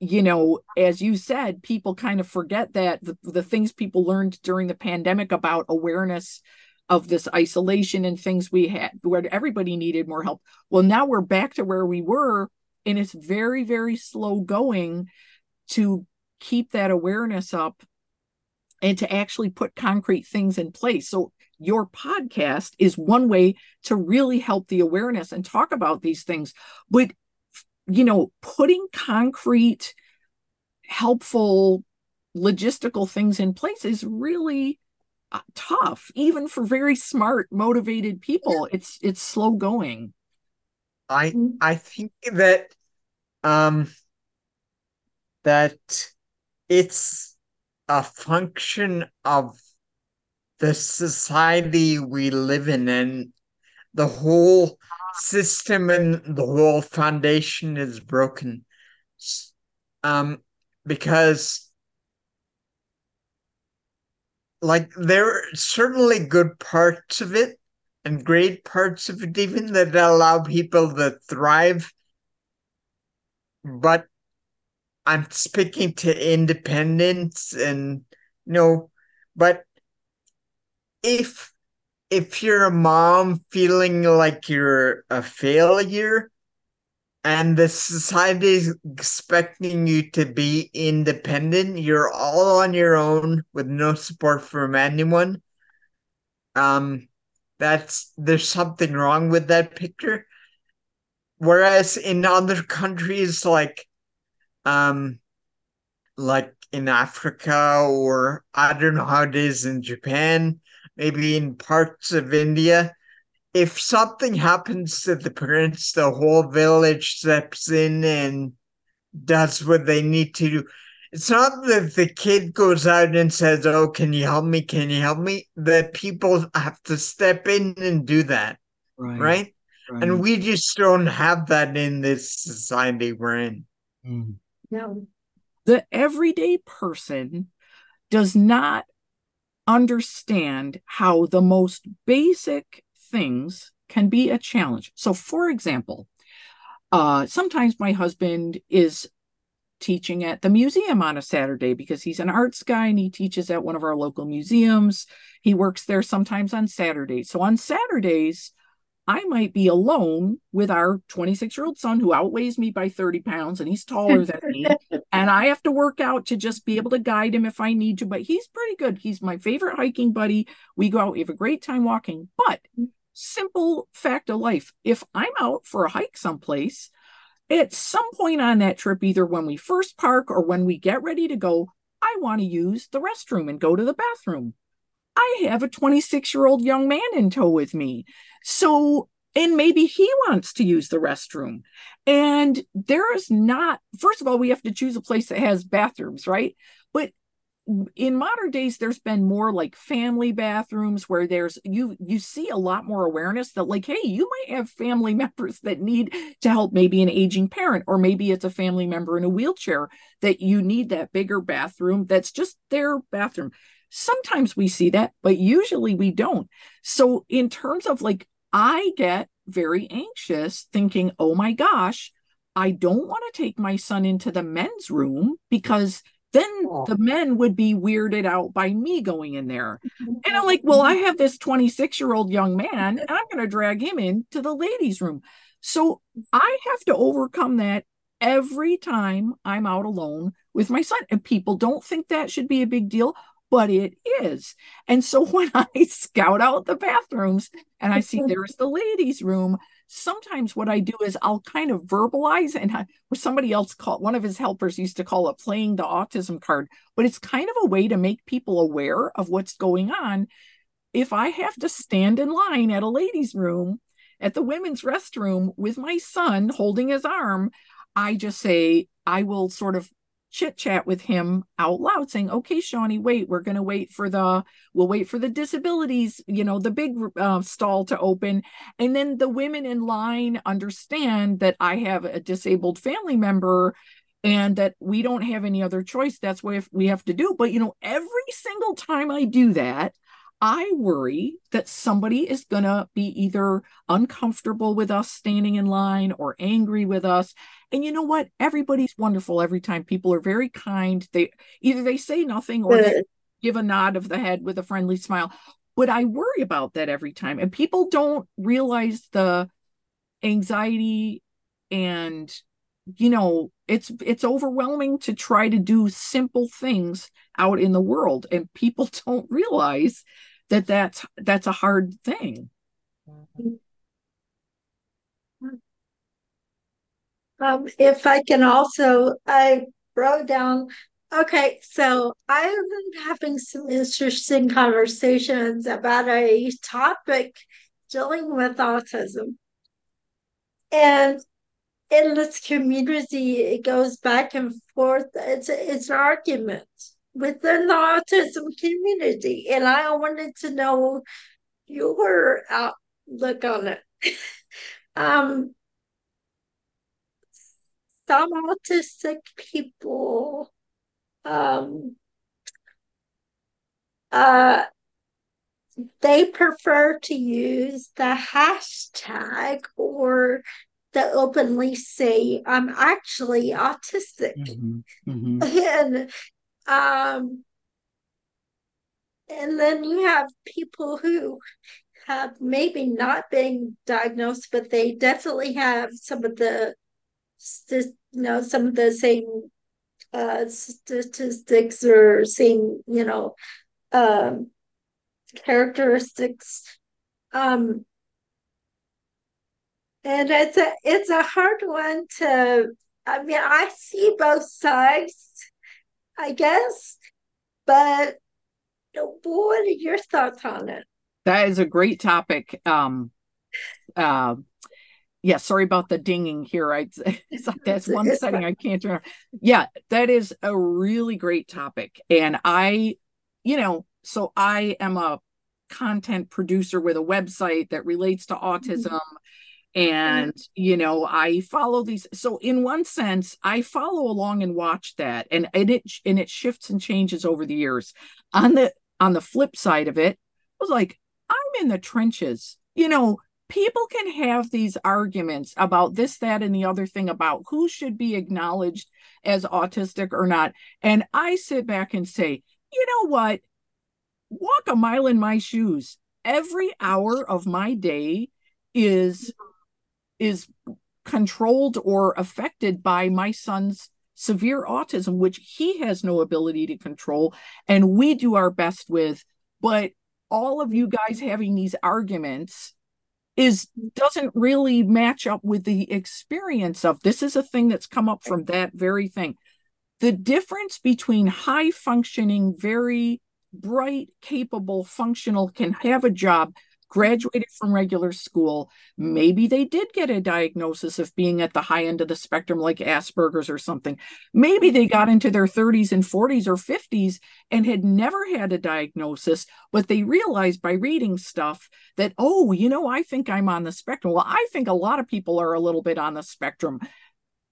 you know, as you said, people kind of forget that the, the things people learned during the pandemic about awareness of this isolation and things we had where everybody needed more help. Well, now we're back to where we were, and it's very, very slow going to keep that awareness up and to actually put concrete things in place. So, your podcast is one way to really help the awareness and talk about these things. But you know, putting concrete, helpful logistical things in place is really uh, tough, even for very smart, motivated people. It's it's slow going. I mm-hmm. I think that um that it's a function of the society we live in and the whole system and the whole foundation is broken. Um, because like there are certainly good parts of it and great parts of it even that allow people to thrive but i'm speaking to independence and you know but if if you're a mom feeling like you're a failure and the society is expecting you to be independent, you're all on your own with no support from anyone. Um, that's there's something wrong with that picture. Whereas in other countries like, um, like in Africa or I don't know how it is in Japan, maybe in parts of India. If something happens to the prince, the whole village steps in and does what they need to do. It's not that the kid goes out and says, Oh, can you help me? Can you help me? The people have to step in and do that. Right. Right. right. And we just don't have that in this society we're in. Mm. No. The everyday person does not understand how the most basic things can be a challenge. So, for example, uh, sometimes my husband is teaching at the museum on a Saturday because he's an arts guy and he teaches at one of our local museums. He works there sometimes on Saturdays. So on Saturdays, I might be alone with our 26 year old son who outweighs me by 30 pounds and he's taller than me. And I have to work out to just be able to guide him if I need to. But he's pretty good. He's my favorite hiking buddy. We go out, we have a great time walking. But simple fact of life if I'm out for a hike someplace, at some point on that trip, either when we first park or when we get ready to go, I want to use the restroom and go to the bathroom. I have a 26 year old young man in tow with me. So, and maybe he wants to use the restroom. And there is not, first of all, we have to choose a place that has bathrooms, right? But in modern days there's been more like family bathrooms where there's you you see a lot more awareness that like hey you might have family members that need to help maybe an aging parent or maybe it's a family member in a wheelchair that you need that bigger bathroom that's just their bathroom Sometimes we see that, but usually we don't. So, in terms of like, I get very anxious thinking, oh my gosh, I don't want to take my son into the men's room because then oh. the men would be weirded out by me going in there. And I'm like, well, I have this 26 year old young man and I'm going to drag him into the ladies' room. So I have to overcome that every time I'm out alone with my son. And people don't think that should be a big deal but it is. And so when I scout out the bathrooms and I see there's the ladies' room, sometimes what I do is I'll kind of verbalize and I, somebody else called one of his helpers used to call it playing the autism card, but it's kind of a way to make people aware of what's going on. If I have to stand in line at a ladies' room at the women's restroom with my son holding his arm, I just say, I will sort of chit chat with him out loud saying okay shawnee wait we're going to wait for the we'll wait for the disabilities you know the big uh, stall to open. And then the women in line understand that i have a disabled family member and that we don't have any other choice. That's what we have to do. But you know every single time i do that I worry that somebody is going to be either uncomfortable with us standing in line or angry with us. And you know what? Everybody's wonderful every time. People are very kind. They either they say nothing or they give a nod of the head with a friendly smile. But I worry about that every time. And people don't realize the anxiety and you know it's it's overwhelming to try to do simple things out in the world and people don't realize that that's that's a hard thing mm-hmm. Um, if i can also i wrote down okay so i've been having some interesting conversations about a topic dealing with autism and in this community it goes back and forth it's it's an argument within the autism community, and I wanted to know your outlook on it. um, some autistic people um, uh, they prefer to use the hashtag or the openly say I'm actually autistic. Mm-hmm. Mm-hmm. And um, and then you have people who have maybe not been diagnosed, but they definitely have some of the, you know, some of the same uh, statistics or same, you know, um, characteristics. Um, and it's a it's a hard one to. I mean, I see both sides I guess. But what are your thoughts on it? That is a great topic. Um, uh, yeah, sorry about the dinging here. I it's like that's one setting I can't turn. Yeah, that is a really great topic, and I, you know, so I am a content producer with a website that relates to autism. Mm-hmm and you know i follow these so in one sense i follow along and watch that and, and it and it shifts and changes over the years on the on the flip side of it i was like i'm in the trenches you know people can have these arguments about this, that, and the other thing about who should be acknowledged as autistic or not. And I sit back and say, you know what? Walk a mile in my shoes. Every hour of my day is is controlled or affected by my son's severe autism, which he has no ability to control, and we do our best with. But all of you guys having these arguments is doesn't really match up with the experience of this is a thing that's come up from that very thing. The difference between high functioning very bright capable functional can have a job graduated from regular school. Maybe they did get a diagnosis of being at the high end of the spectrum, like Asperger's or something. Maybe they got into their 30s and 40s or 50s and had never had a diagnosis, but they realized by reading stuff that, oh, you know, I think I'm on the spectrum. Well, I think a lot of people are a little bit on the spectrum.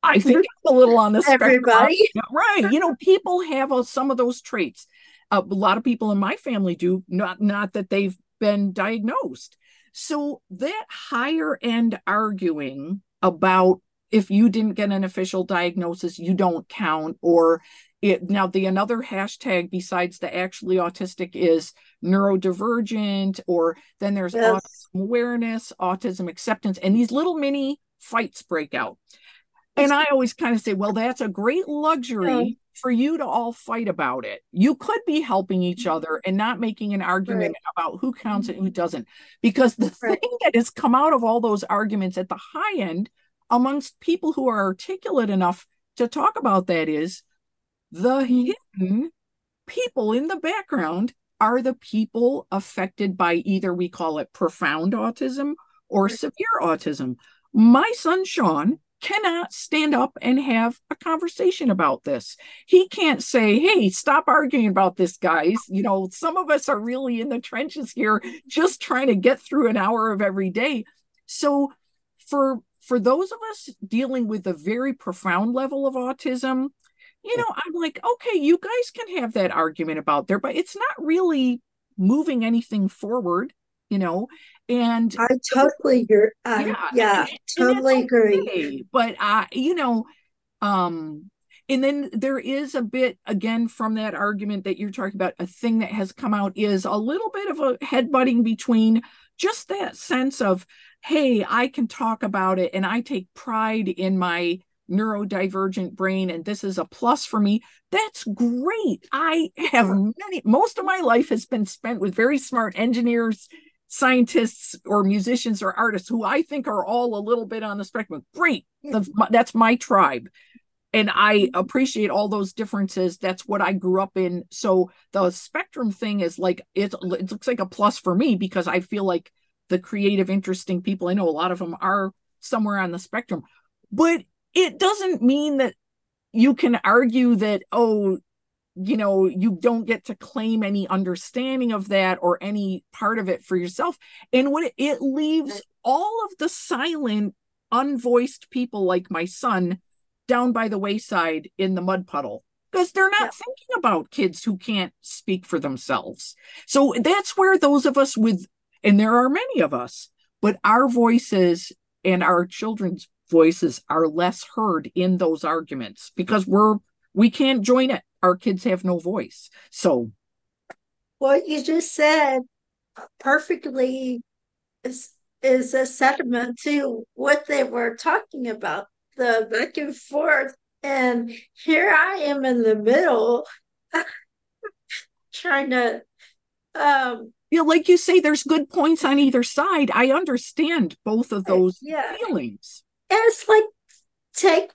I think I'm a little on the spectrum. Everybody. Right. You know, people have uh, some of those traits. Uh, a lot of people in my family do not not that they've been diagnosed. So that higher end arguing about if you didn't get an official diagnosis, you don't count, or it now the another hashtag besides the actually autistic is neurodivergent, or then there's yes. autism awareness, autism acceptance, and these little mini fights break out. And I always kind of say, well, that's a great luxury for you to all fight about it. You could be helping each mm-hmm. other and not making an argument right. about who counts and who doesn't. Because the right. thing that has come out of all those arguments at the high end amongst people who are articulate enough to talk about that is the mm-hmm. hidden people in the background are the people affected by either we call it profound autism or severe autism. My son Sean cannot stand up and have a conversation about this. He can't say, hey, stop arguing about this, guys. You know, some of us are really in the trenches here just trying to get through an hour of every day. So for for those of us dealing with a very profound level of autism, you know, I'm like, okay, you guys can have that argument about there, but it's not really moving anything forward you know and i totally agree yeah, yeah and, totally and agree okay. but i you know um and then there is a bit again from that argument that you're talking about a thing that has come out is a little bit of a headbutting between just that sense of hey i can talk about it and i take pride in my neurodivergent brain and this is a plus for me that's great i have many most of my life has been spent with very smart engineers scientists or musicians or artists who I think are all a little bit on the spectrum. Great. Hmm. That's my tribe. And I appreciate all those differences. That's what I grew up in. So the spectrum thing is like, it, it looks like a plus for me because I feel like the creative, interesting people, I know a lot of them are somewhere on the spectrum, but it doesn't mean that you can argue that, oh, you know you don't get to claim any understanding of that or any part of it for yourself. And what it, it leaves all of the silent unvoiced people like my son down by the wayside in the mud puddle because they're not yeah. thinking about kids who can't speak for themselves. So that's where those of us with and there are many of us but our voices and our children's voices are less heard in those arguments because we're we can't join it our kids have no voice. So, what you just said perfectly is is a sentiment to what they were talking about the back and forth. And here I am in the middle trying to um know, like you say, there's good points on either side. I understand both of those yeah. feelings. And it's like take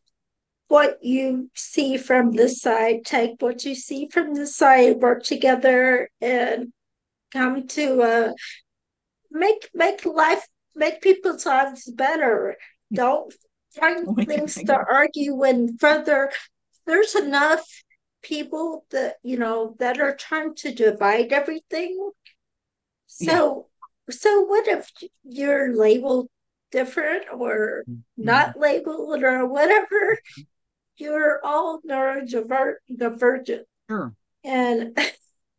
what you see from this side, take what you see from this side, work together and come to uh make make life make people's lives better. Don't find oh things to argue when further there's enough people that you know that are trying to divide everything. So yeah. so what if you're labeled different or mm-hmm. not labeled or whatever you're all neurodivergent. Sure. And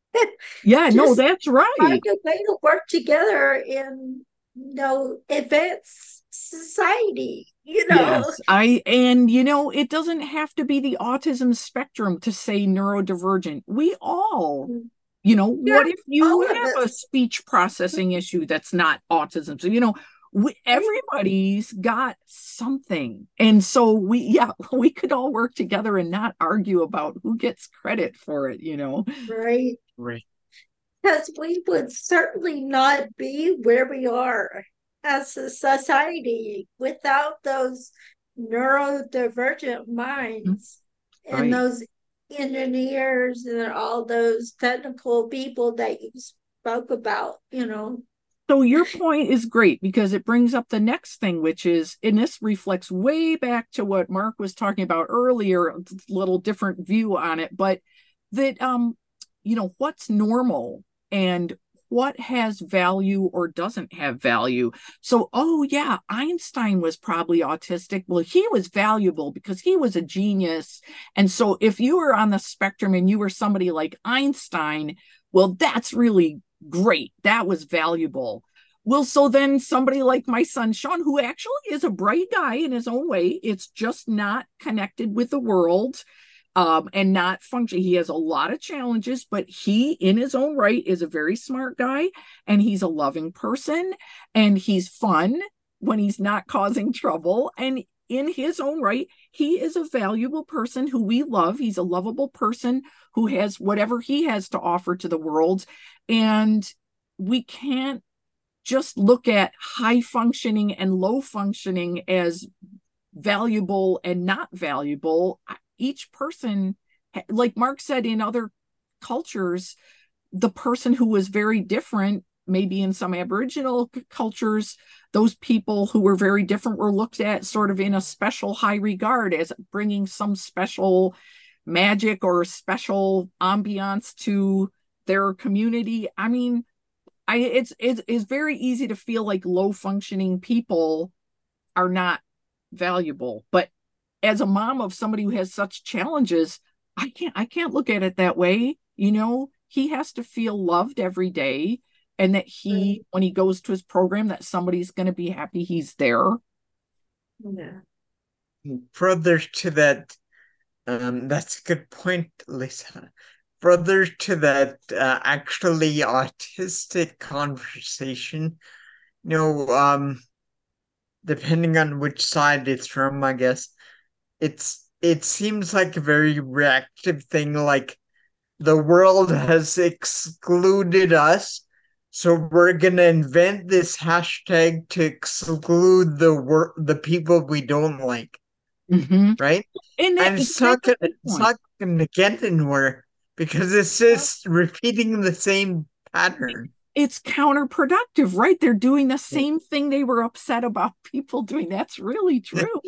yeah, no, that's right. Find a way to work together in no advanced society you know yes i and you know it doesn't have to be the autism spectrum to say neurodivergent we all mm. you know yeah, what if you have a speech processing issue that's not autism so you know we, everybody's got something. And so we yeah we could all work together and not argue about who gets credit for it you know? Right. Right. Because we would certainly not be where we are as a society without those neurodivergent minds mm-hmm. right. and those engineers and all those technical people that you spoke about you know so your point is great because it brings up the next thing which is and this reflects way back to what mark was talking about earlier a little different view on it but that um you know what's normal and what has value or doesn't have value. So, oh, yeah, Einstein was probably autistic. Well, he was valuable because he was a genius. And so, if you were on the spectrum and you were somebody like Einstein, well, that's really great. That was valuable. Well, so then somebody like my son Sean, who actually is a bright guy in his own way, it's just not connected with the world um, and not function. He has a lot of challenges, but he, in his own right, is a very smart guy and he's a loving person and he's fun when he's not causing trouble. And in his own right, he is a valuable person who we love. He's a lovable person who has whatever he has to offer to the world. And we can't just look at high functioning and low functioning as valuable and not valuable each person like mark said in other cultures the person who was very different maybe in some aboriginal cultures those people who were very different were looked at sort of in a special high regard as bringing some special magic or special ambiance to their community. I mean i it's it's, it's very easy to feel like low functioning people are not valuable but as a mom of somebody who has such challenges i can't i can't look at it that way you know? He has to feel loved every day and that he mm. when he goes to his program that somebody's going to be happy he's there. Yeah. Further to that um that's a good point lisa. Further to that uh, actually autistic conversation. You know um depending on which side it's from i guess it's it seems like a very reactive thing like the world has excluded us so we're gonna invent this hashtag to exclude the wor- the people we don't like. Mm-hmm. right? And, and it's, not gonna, it's not gonna get anywhere because it's just repeating the same pattern. It's counterproductive right? They're doing the same thing they were upset about people doing. That's really true.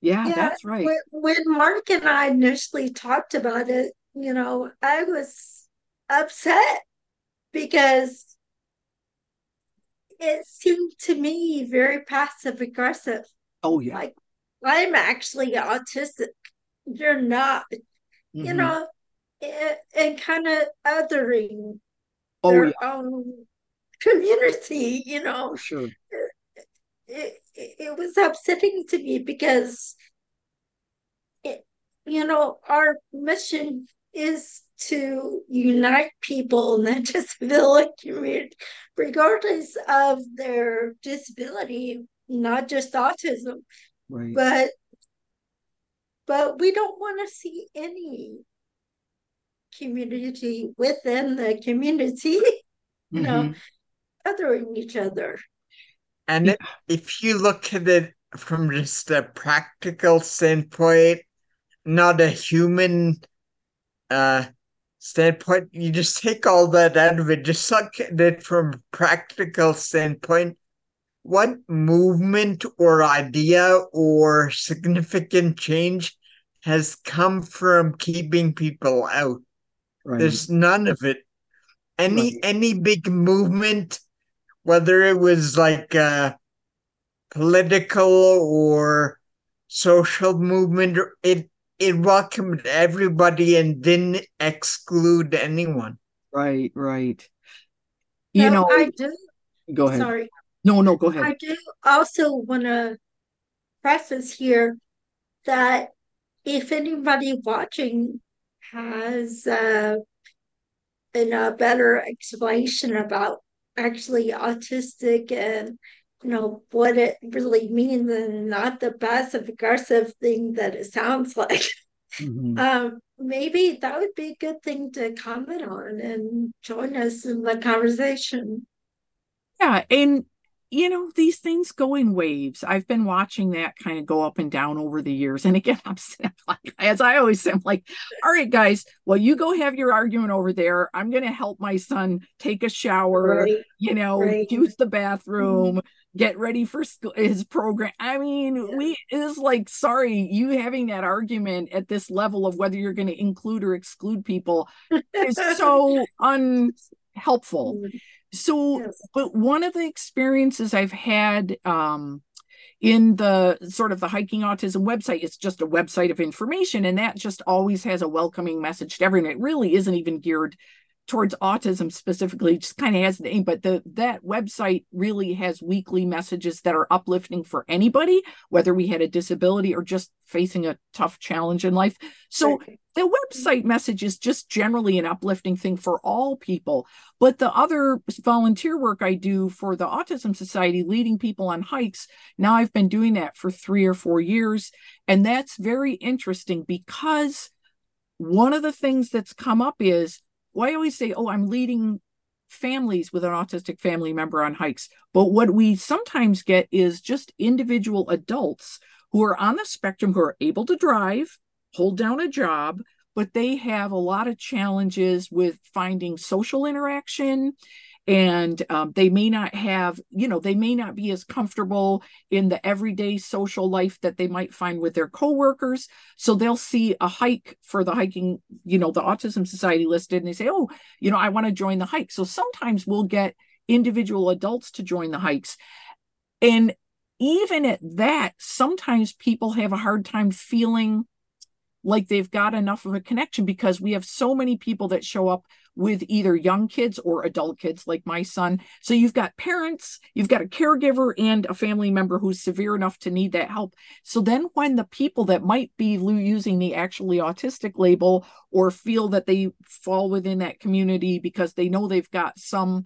Yeah, yeah that's right. When, when Mark and I initially talked about it, you know, I was upset because it seemed to me very passive aggressive. Oh yeah. Like I'm actually autistic. You're not. Mm-hmm. You know, and, and kind of othering oh, their yeah. own community, you know. For sure it, it was upsetting to me because it, you know our mission is to unite people in the disability community regardless of their disability not just autism right. but but we don't want to see any community within the community you mm-hmm. know othering each other and yeah. if you look at it from just a practical standpoint, not a human uh, standpoint, you just take all that out of it. Just look at it from a practical standpoint. What movement or idea or significant change has come from keeping people out? Right. There's none of it. Any right. any big movement whether it was like a political or social movement, it it welcomed everybody and didn't exclude anyone. Right, right. You know, I do. Go ahead. Sorry. No, no, go ahead. I do also want to preface here that if anybody watching has uh, a better explanation about actually autistic and you know what it really means and not the passive aggressive thing that it sounds like mm-hmm. um, maybe that would be a good thing to comment on and join us in the conversation yeah and you know, these things go in waves. I've been watching that kind of go up and down over the years. And again, I'm like, as I always say, I'm like, all right, guys, well, you go have your argument over there. I'm going to help my son take a shower, right. you know, right. use the bathroom, mm-hmm. Get ready for school, his program. I mean, yeah. we is like, sorry, you having that argument at this level of whether you're going to include or exclude people is so unhelpful. So, yes. but one of the experiences I've had um, in the sort of the hiking autism website, it's just a website of information, and that just always has a welcoming message to everyone. It really isn't even geared towards autism specifically just kind of has the name but the that website really has weekly messages that are uplifting for anybody whether we had a disability or just facing a tough challenge in life so right. the website message is just generally an uplifting thing for all people but the other volunteer work i do for the autism society leading people on hikes now i've been doing that for 3 or 4 years and that's very interesting because one of the things that's come up is well, I always say, oh, I'm leading families with an autistic family member on hikes. But what we sometimes get is just individual adults who are on the spectrum who are able to drive, hold down a job, but they have a lot of challenges with finding social interaction and um, they may not have you know they may not be as comfortable in the everyday social life that they might find with their coworkers. So they'll see a hike for the hiking you know the autism society listed and they say oh you know i want to join the hike. So sometimes we'll get individual adults to join the hikes. And even at that sometimes people have a hard time feeling like they've got enough of a connection because we have so many people that show up with either young kids or adult kids like my son. So you've got parents, you've got a caregiver and a family member who's severe enough to need that help. So then when the people that might be using the actually autistic label or feel that they fall within that community because they know they've got some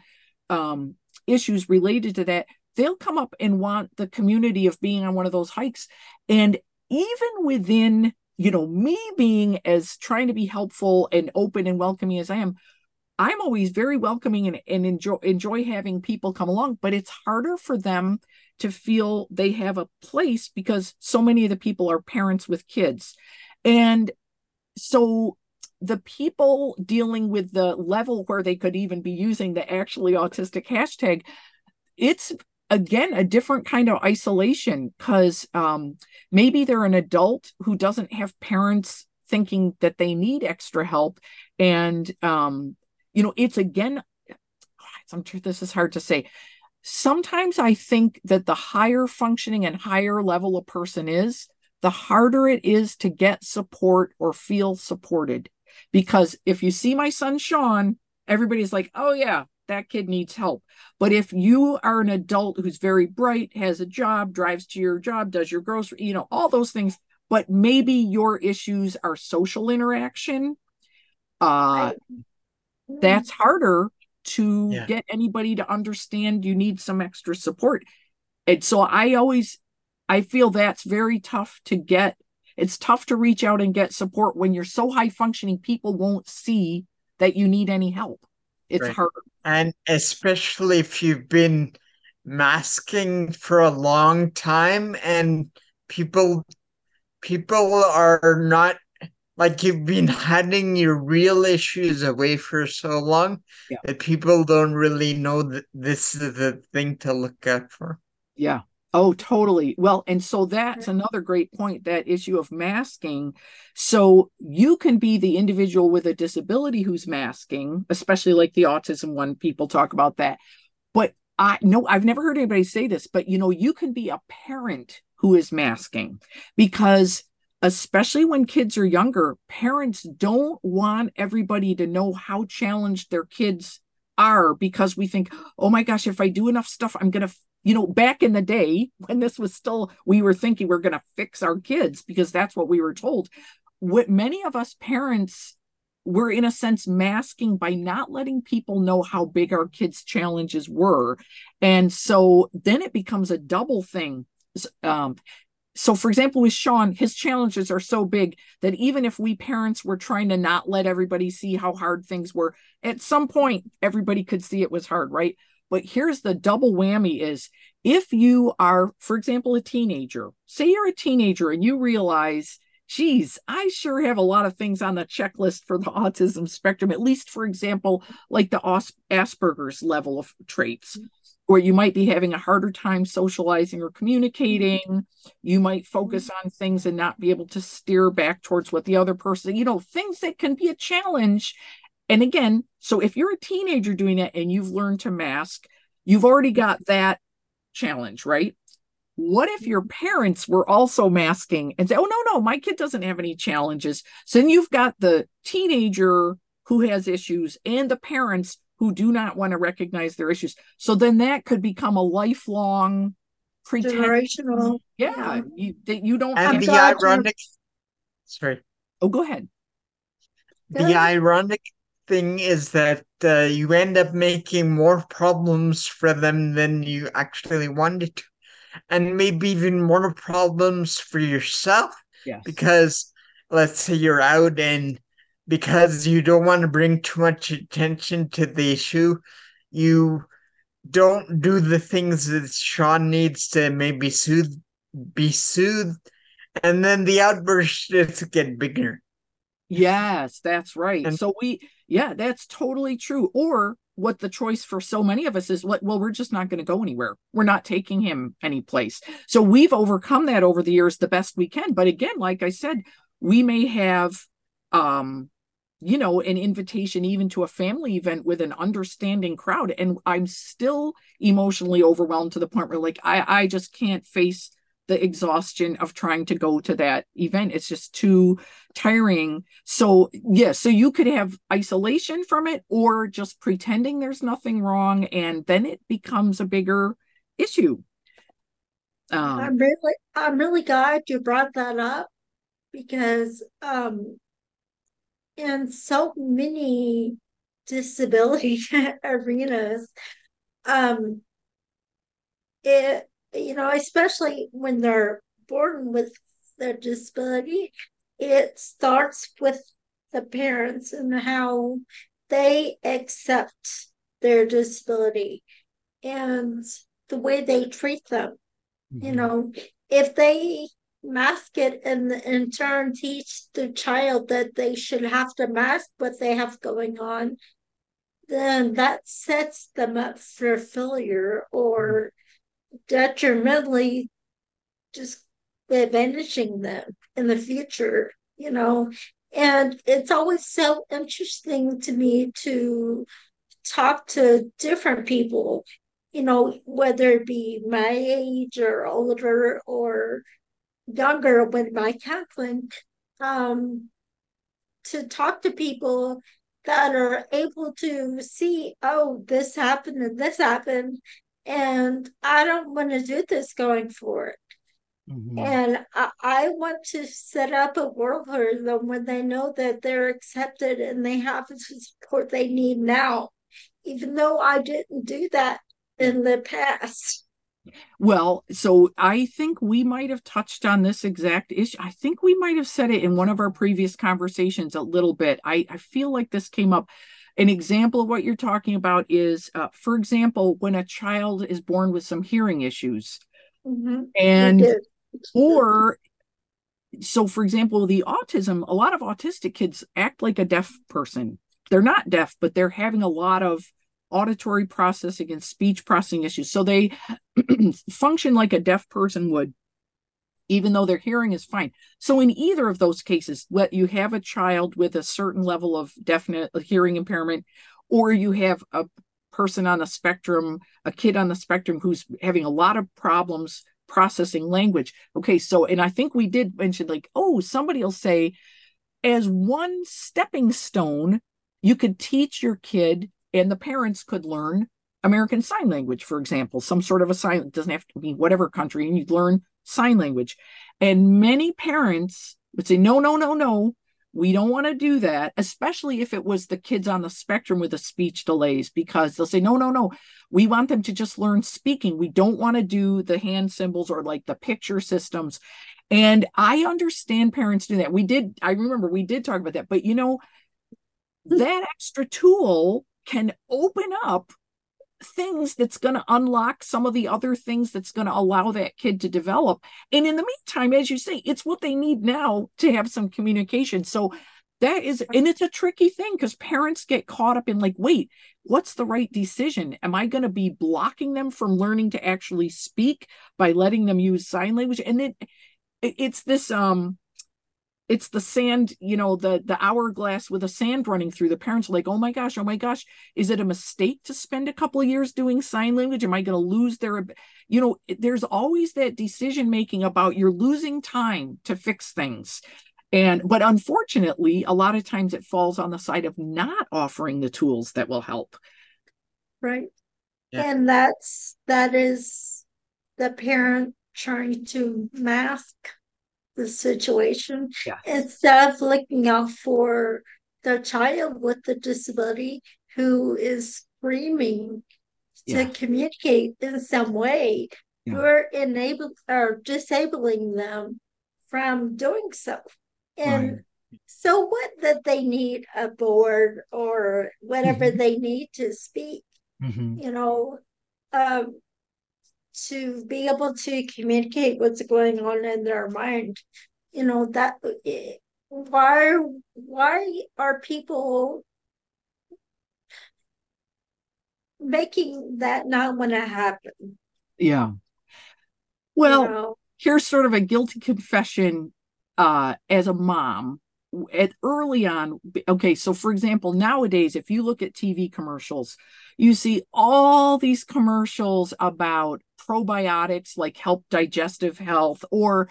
um, issues related to that, they'll come up and want the community of being on one of those hikes. And even within you know me being as trying to be helpful and open and welcoming as i am I'm always very welcoming and, and enjoy enjoy having people come along, but it's harder for them to feel they have a place because so many of the people are parents with kids. And so the people dealing with the level where they could even be using the actually autistic hashtag, it's again a different kind of isolation because um, maybe they're an adult who doesn't have parents thinking that they need extra help and um, you know, it's again, I'm sure this is hard to say. Sometimes I think that the higher functioning and higher level a person is, the harder it is to get support or feel supported. Because if you see my son Sean, everybody's like, oh, yeah, that kid needs help. But if you are an adult who's very bright, has a job, drives to your job, does your grocery, you know, all those things, but maybe your issues are social interaction, uh, Mm-hmm. that's harder to yeah. get anybody to understand you need some extra support. And so i always i feel that's very tough to get. It's tough to reach out and get support when you're so high functioning people won't see that you need any help. It's right. harder and especially if you've been masking for a long time and people people are not like you've been hiding your real issues away for so long yeah. that people don't really know that this is the thing to look out for. Yeah. Oh, totally. Well, and so that's another great point that issue of masking. So you can be the individual with a disability who's masking, especially like the autism one, people talk about that. But I no, I've never heard anybody say this, but you know, you can be a parent who is masking because especially when kids are younger, parents don't want everybody to know how challenged their kids are because we think, oh my gosh, if I do enough stuff, I'm going to, you know, back in the day when this was still, we were thinking we're going to fix our kids because that's what we were told. What many of us parents were, in a sense, masking by not letting people know how big our kids' challenges were. And so then it becomes a double thing. Um, so for example with sean his challenges are so big that even if we parents were trying to not let everybody see how hard things were at some point everybody could see it was hard right? But here's the double whammy is if you are for example a teenager say you're a teenager and you realize geez i sure have a lot of things on the checklist for the autism spectrum at least for example like the asperger's level of traits mm-hmm. Or you might be having a harder time socializing or mm-hmm. communicating. You might focus mm-hmm. on things and not be able to steer back towards what the other person, you know, things that can be a challenge. And again, so if you're a teenager doing it and you've learned to mask, you've already mm-hmm. got that challenge, right? What if your parents were also masking and say, oh, no, no, my kid doesn't have any challenges? So then you've got the teenager who has issues and the parents who do not want to recognize their issues. So then that could become a lifelong generational. Yeah, yeah. You, that you don't. And the ironic. Sorry. Oh, go ahead. The ironic thing is that uh, you end up making more problems for them than you actually wanted to, and maybe even more problems for yourself. Yes. Because let's say you're out and because you don't want to bring too much attention to the issue, you don't do the things that Sean needs to maybe soothe, be soothed, and then the outbursts just get bigger. Yes, that's right. And so we, yeah, that's totally true. Or what the choice for so many of us is, what well, we're just not going to go anywhere. We're not taking him any place. So we've overcome that over the years the best we can. But again, like I said, we may have um you know an invitation even to a family event with an understanding crowd and i'm still emotionally overwhelmed to the point where like i i just can't face the exhaustion of trying to go to that event. It's just too tiring. So yeah so you could have isolation from it or just pretending there's nothing wrong and then it becomes a bigger issue. Um, i'm really i'm really glad you brought that up because um in so many disability arenas um it you know especially when they're born with their disability it starts with the parents and how they accept their disability and the way they treat them mm-hmm. you know if they mask it and in turn teach the child that they should have to mask what they have going on, then that sets them up for failure or detrimentally just vanishing them in the future, you know. And it's always so interesting to me to talk to different people, you know, whether it be my age or older or younger with my counseling um, to talk to people that are able to see, oh, this happened and this happened, and I don't want to do this going forward. Mm-hmm. And I, I, want to set up a world for them when they know that they're accepted and they have the support they need now, even though I didn't do that in the past. Well, so I think we might have touched on this exact issue. I think we might have said it in one of our previous conversations a little bit. I, I feel like this came up. An example of what you're talking about is, uh, for example, when a child is born with some hearing issues, mm-hmm. and or so, for example, the autism, a lot of autistic kids act like a deaf person. They're not deaf, but they're having a lot of auditory processing and speech processing issues. So they function like a deaf person would, even though their hearing is fine. So in either of those cases, what you have a child with a certain level of definite hearing impairment, or you have a person on the spectrum, a kid on the spectrum who's having a lot of problems processing language. Okay, so and I think we did mention like, oh, somebody will say, as one stepping stone, you could teach your kid and the parents could learn American Sign Language, for example, some sort of a sign, it doesn't have to be whatever country, and you'd learn sign language. And many parents would say, no, no, no, no, we don't want to do that, especially if it was the kids on the spectrum with the speech delays, because they'll say, no, no, no, we want them to just learn speaking. We don't want to do the hand symbols or like the picture systems. And I understand parents do that. We did, I remember we did talk about that, but you know, hmm. that extra tool can open up things that's going to unlock some of the other things that's going to allow that kid to develop. And in the meantime, as you say, it's what they need now to have some communication. So that is, and it's a tricky thing because parents get caught up in like, wait, what's the right decision? Am I going to be blocking them from learning to actually speak by letting them use sign language? And then it's this, um, it's the sand you know the the hourglass with the sand running through. The parents are like oh my gosh oh my gosh is it a mistake to spend a couple of years doing sign language? Am i going to lose their you know there's always that decision making about you're losing time to fix things. And but unfortunately a lot of times it falls on the side of not offering the tools that will help. Right. Yeah. and that's that is the parent trying to mask the situation yes. instead of looking out for the child with the disability who is screaming yeah. to communicate in some way yeah. we're enable or disabling them from doing so and right. so what that they need a board or whatever mm-hmm. they need to speak mm-hmm. you know um, to be able to communicate what's going on in their mind. You know that why why are people making that not want to happen? Yeah. Well you know? here's sort of a guilty confession uh as a mom. At early on okay so for example nowadays if you look at tv commercials you see all these commercials about probiotics like help digestive health or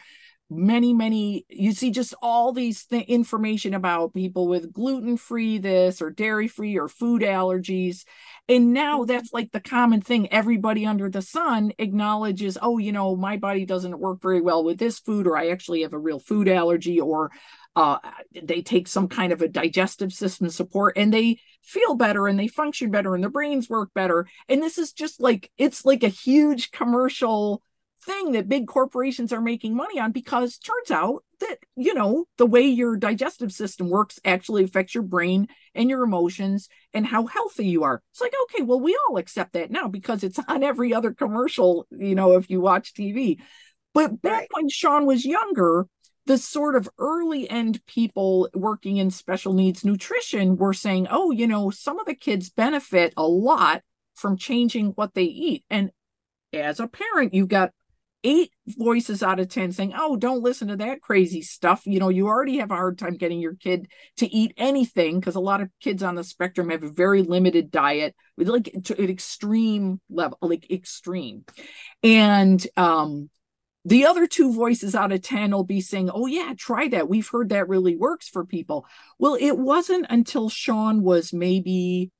many many you see just all these th- information about people with gluten free this or dairy free or food allergies and now mm-hmm. that's like the common thing everybody under the sun acknowledges oh you know my body doesn't work very well with this food or i actually have a real food allergy or uh, they take some kind of a digestive system support and they feel better and they function better and their brains work better. And this is just like it's like a huge commercial thing that big corporations are making money on because turns out that you know the way your digestive system works actually affects your brain and your emotions and how healthy you are. It's like okay well we all accept that now because it's on every other commercial you know if you watch tv but back right. when sean was younger the sort of early end people working in special needs nutrition were saying, oh, you know, some of the kids benefit a lot from changing what they eat. And as a parent, you've got eight voices out of 10 saying, oh, don't listen to that crazy stuff. You know, you already have a hard time getting your kid to eat anything because a lot of kids on the spectrum have a very limited diet like to an extreme level, like extreme. And um, the other two voices out of 10 will be saying, Oh, yeah, try that. We've heard that really works for people. Well, it wasn't until Sean was maybe,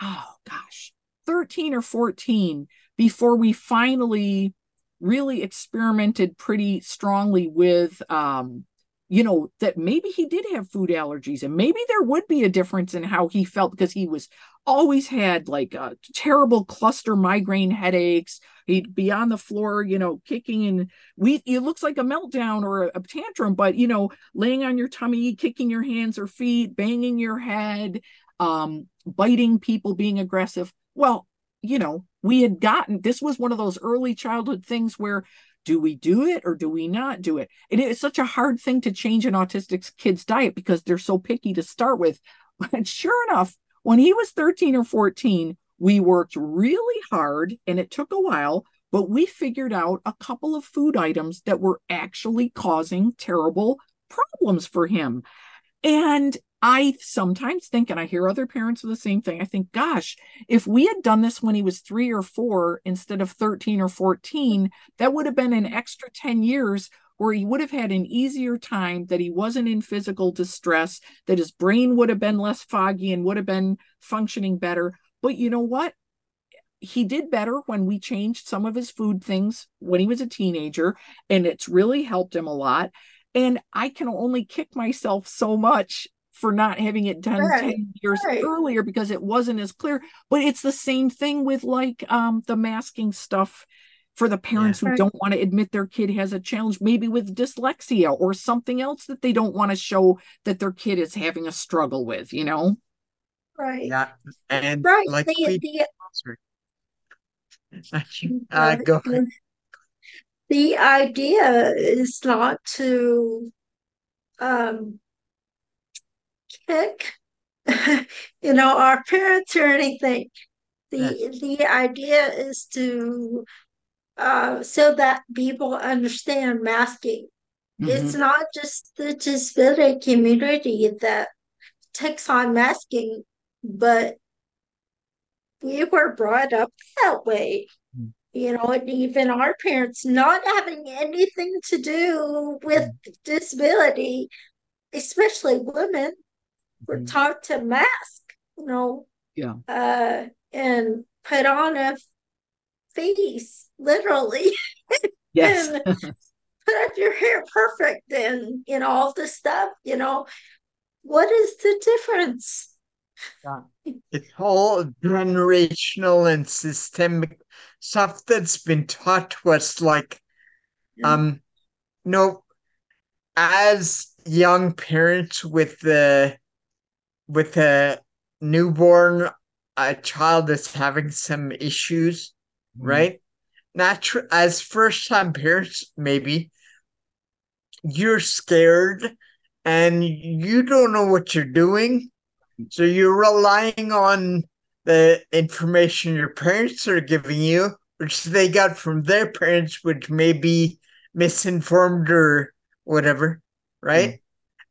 oh gosh, 13 or 14 before we finally really experimented pretty strongly with um, you know, that maybe he did have food allergies and maybe there would be a difference in how he felt because he was always had like uh, terrible cluster migraine headaches. He'd be on the floor, you know, kicking and we, it looks like a meltdown or a, a tantrum, but, you know, laying on your tummy, kicking your hands or feet, banging your head, um, biting people, being aggressive. Well, you know, we had gotten this was one of those early childhood things where do we do it or do we not do it? And it's such a hard thing to change an autistic kid's diet because they're so picky to start with. But sure enough, when he was 13 or 14, we worked really hard and it took a while, but we figured out a couple of food items that were actually causing terrible problems for him. And I sometimes think, and I hear other parents of the same thing, I think, gosh, if we had done this when he was three or four instead of 13 or 14, that would have been an extra 10 years where he would have had an easier time, that he wasn't in physical distress, that his brain would have been less foggy and would have been functioning better. but you know what? He did better when we changed some of his food things when he was a teenager, and it's really helped him a lot. And I can only kick myself so much for not having it done right, 10 years right. earlier because it wasn't as clear. But it's the same thing with like um, the masking stuff for the parents yeah. who right. don't want to admit their kid has a challenge, maybe with dyslexia or something else that they don't want to show that their kid is having a struggle with, you know? Right. Yeah. And right. like the, we, the, uh, go ahead. The idea is not to um, kick, you know, our parents or anything. The yes. the idea is to uh, so that people understand masking. Mm-hmm. It's not just the disability community that takes on masking, but we were brought up that way. Mm-hmm. You know, and even our parents not having anything to do with mm-hmm. disability, especially women, were mm-hmm. taught to mask, you know, yeah, uh, and put on a face, literally. Yes. put up your hair perfect and you know all this stuff, you know. What is the difference? Yeah. It's all generational and systemic stuff that's been taught to us like yeah. um you know as young parents with the with a newborn a child that's having some issues mm-hmm. right? Natural as first time parents, maybe you're scared and you don't know what you're doing. So you're relying on the information your parents are giving you, which they got from their parents, which may be misinformed or whatever, right?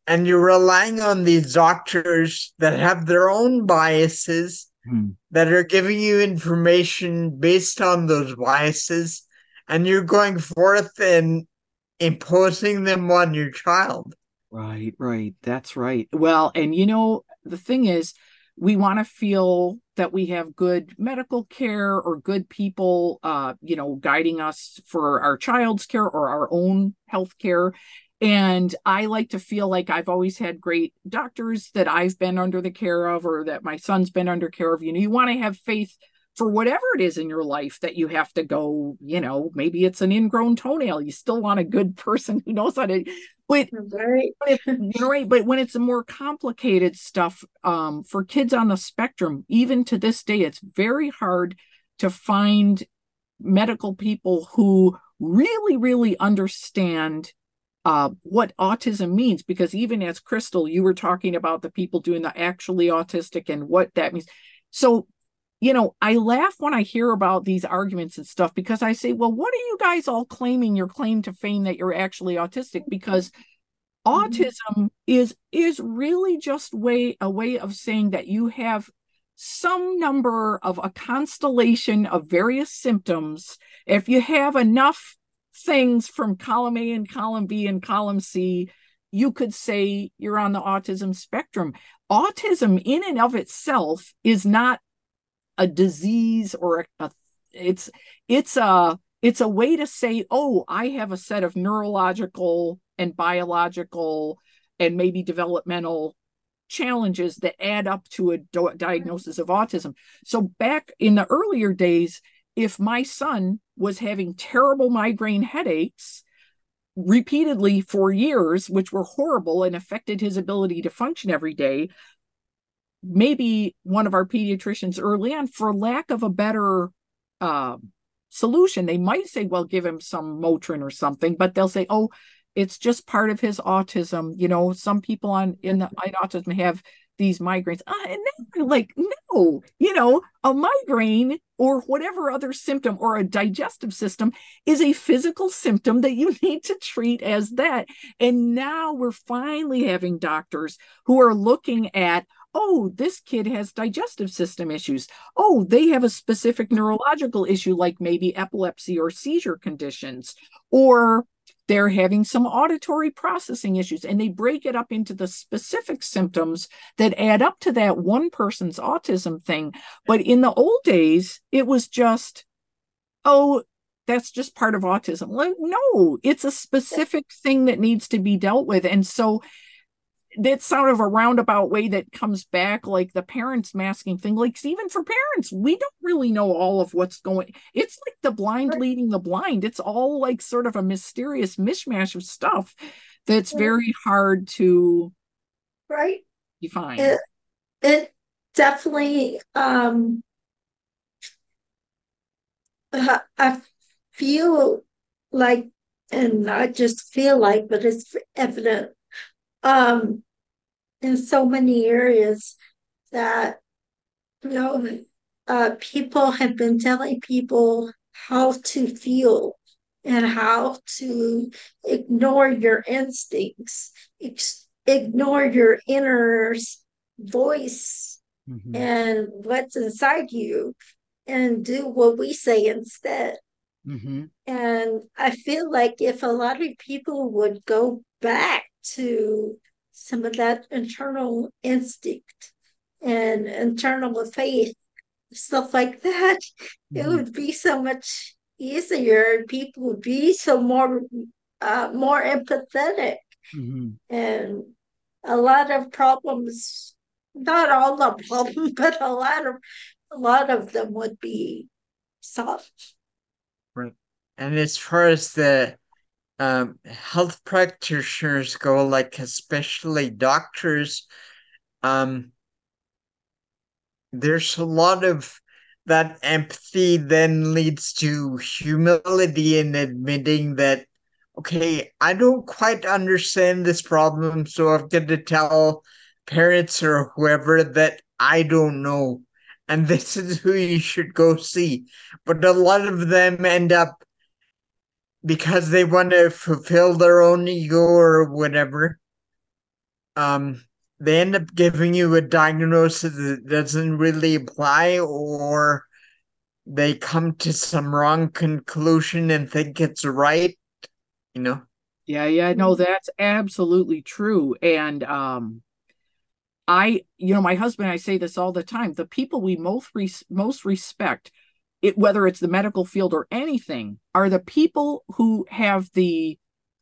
And you're relying on these doctors that have their own biases Hmm. that are giving you information based on those biases, and you're going forth and imposing them on your child. Right, right. That's right. Well, and you know, the thing is, we want to feel that we have good medical care or good people uh you know guiding us for our child's care or our own health care and I like to feel like I've always had great doctors that I've been under the care of or that my son's been under care of. You know, you want to have faith for whatever it is in your life that you have to go, you know, maybe it's an ingrown toenail. You still want a good person who knows how to but, right. but you know, right. But when it's a more complicated stuff, um, for kids on the spectrum, even to this day, it's very hard to find medical people who really, really understand uh, what autism means because even as crystal you were talking about the people doing the actually autistic and what that means. So you know i laugh when i hear about these arguments and stuff because i say well what are you guys all claiming your claim to fame that you're actually autistic? Because mm-hmm. autism is is really just way a way of saying that you have some number of a constellation of various symptoms. If you have enough things from column A and column B and column C, you could say you're on the autism spectrum. Autism, in and of itself, is not a disease or a, a it's it's a it's a way to say, oh, I have a set of neurological and biological and maybe developmental challenges that add up to a diagnosis of autism. So back in the earlier days, if my son was having terrible migraine headaches repeatedly for years, which were horrible and affected his ability to function every day, maybe one of our pediatricians early on, for lack of a better uh, solution, they might say, well, give him some Motrin or something, but they'll say, oh, it's just part of his autism. You know, some people on in the in autism have these migraines. Uh, and then like, no, you know, a migraine or whatever other symptom or a digestive system is a physical symptom that you need to treat as that. And now we're finally having doctors who are looking at oh, this kid has digestive system issues. Oh, they have a specific neurological issue, like maybe epilepsy or seizure conditions, or they're having some auditory processing issues and they break it up into the specific symptoms that add up to that one person's autism thing. But in the old days it was just oh that's just part of autism. Like no it's a specific thing that needs to be dealt with. And so that's sort of a roundabout way that comes back like the parents masking thing like even for parents we don't really know all of what's going it's like the blind right. leading the blind it's all like sort of a mysterious mishmash of stuff that's right. very hard to right define it, it definitely um i feel like and i just feel like but it's evident um, in so many areas that you know uh, people have been telling people how to feel and how to ignore your instincts, ex- ignore your inner voice mm-hmm. and what's inside you, and do what we say instead. Mm-hmm. And I feel like if a lot of people would go back to some of that internal instinct and internal faith, stuff like that, mm-hmm. it would be so much easier. People would be so more uh, more empathetic, mm-hmm. and a lot of problems. Not all the problems, but a lot of a lot of them would be solved. Right. And as far as the um, health practitioners go, like especially doctors, um, there's a lot of that empathy then leads to humility in admitting that okay i don't quite understand this problem so i've got to tell parents or whoever that i don't know and this is who you should go see. But a lot of them end up because they want to fulfill their own ego or whatever, um, they end up giving you a diagnosis that doesn't really apply, or they come to some wrong conclusion and think it's right. You know. Yeah, yeah, no, that's absolutely true. And um, I, you know, my husband, I say this all the time. The people we most res- most respect it, whether it's the medical field or anything, are the people who have the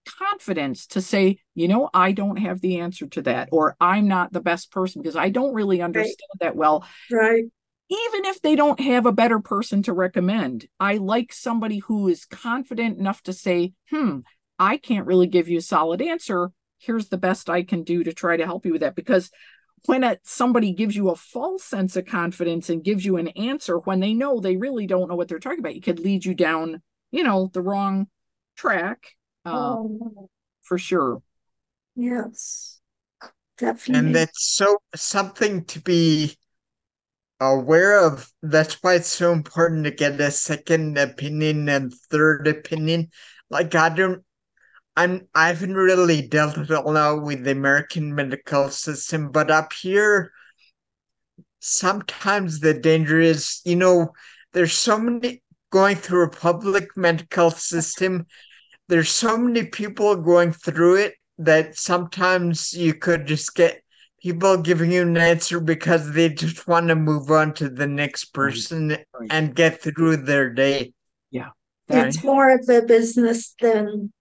confidence to say, you know, I don't have the answer to that, or I'm not the best person because I don't really understand right. that well. Right. Even if they don't have a better person to recommend, I like somebody who is confident enough to say, hmm, I can't really give you a solid answer. Here's the best I can do to try to help you with that. Because when a, somebody gives you a false sense of confidence and gives you an answer when they know they really don't know what they're talking about, it could lead you down, you know, the wrong track. Uh, oh. For sure. Yes, definitely. And that's so something to be aware of. That's why it's so important to get a second opinion and third opinion. Like I don't I'm I haven't really dealt with a lot with the American medical system, but up here, sometimes the danger is, you know, there's so many going through a public medical system. There's so many people going through it that sometimes you could just get people giving you an answer because they just want to move on to the next person right. Right. and get through their day. Yeah. It's more of a business than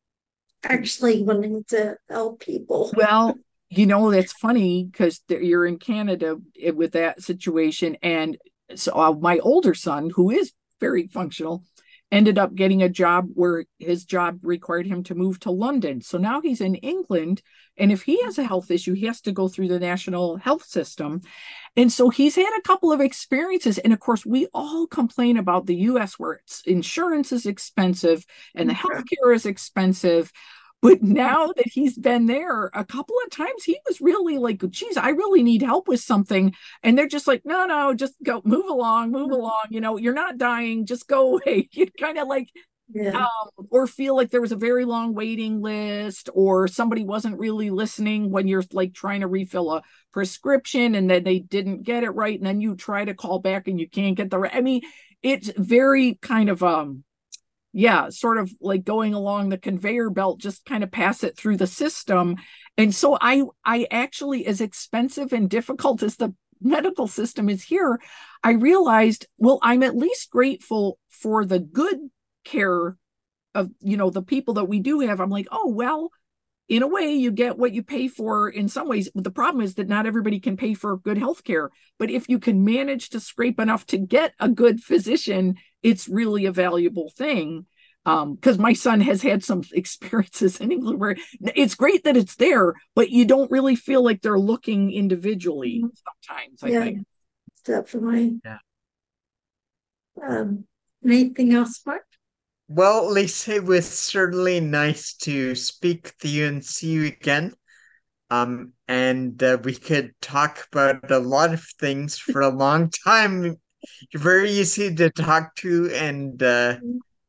actually wanting to help people. Well, you know, that's funny because you're in Canada with that situation. And so uh, my older son, who is very functional, ended up getting a job where his job required him to move to London. So now he's in England. And if he has a health issue, he has to go through the national health system. And so he's had a couple of experiences. And of course, we all complain about the US where it's, insurance is expensive and the healthcare is expensive. But now that he's been there a couple of times, he was really like, geez, I really need help with something. And they're just like, no, no, just go move along, move along. You know, you're not dying, just go away. You kind of like, yeah. um, or feel like there was a very long waiting list, or somebody wasn't really listening when you're like trying to refill a prescription and then they didn't get it right. And then you try to call back and you can't get the right. I mean, it's very kind of um yeah, sort of like going along the conveyor belt, just kind of pass it through the system. And so I I actually, as expensive and difficult as the medical system is here, I realized, well, I'm at least grateful for the good care of, you know, the people that we do have. I'm like, oh, well, in a way you get what you pay for in some ways the problem is that not everybody can pay for good health care but if you can manage to scrape enough to get a good physician it's really a valuable thing because um, my son has had some experiences in England where it's great that it's there, but you don't really feel like they're looking individually mm-hmm. sometimes. I yeah, think definitely. Yeah. Um, anything else, Mark? Well, Lisa, it was certainly nice to speak to you and see you again. Um, and uh, we could talk about a lot of things for a long time. You're very easy to talk to, and uh,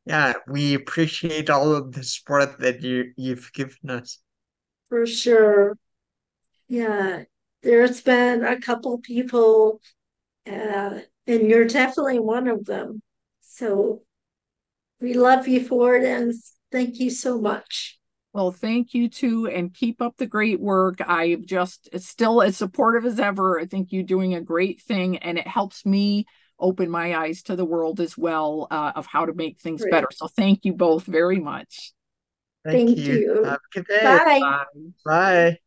yeah, we appreciate all of the support that you you've given us. For sure. Yeah, there's been a couple people, uh, and you're definitely one of them. So we love you for it and thank you so much. Well, thank you too, and keep up the great work. I'm just still as supportive as ever. I think you're doing a great thing, and it helps me open my eyes to the world as well uh, of how to make things great. better. So, thank you both very much. Thank, thank you. you. Have a good day. Bye. Bye. Bye.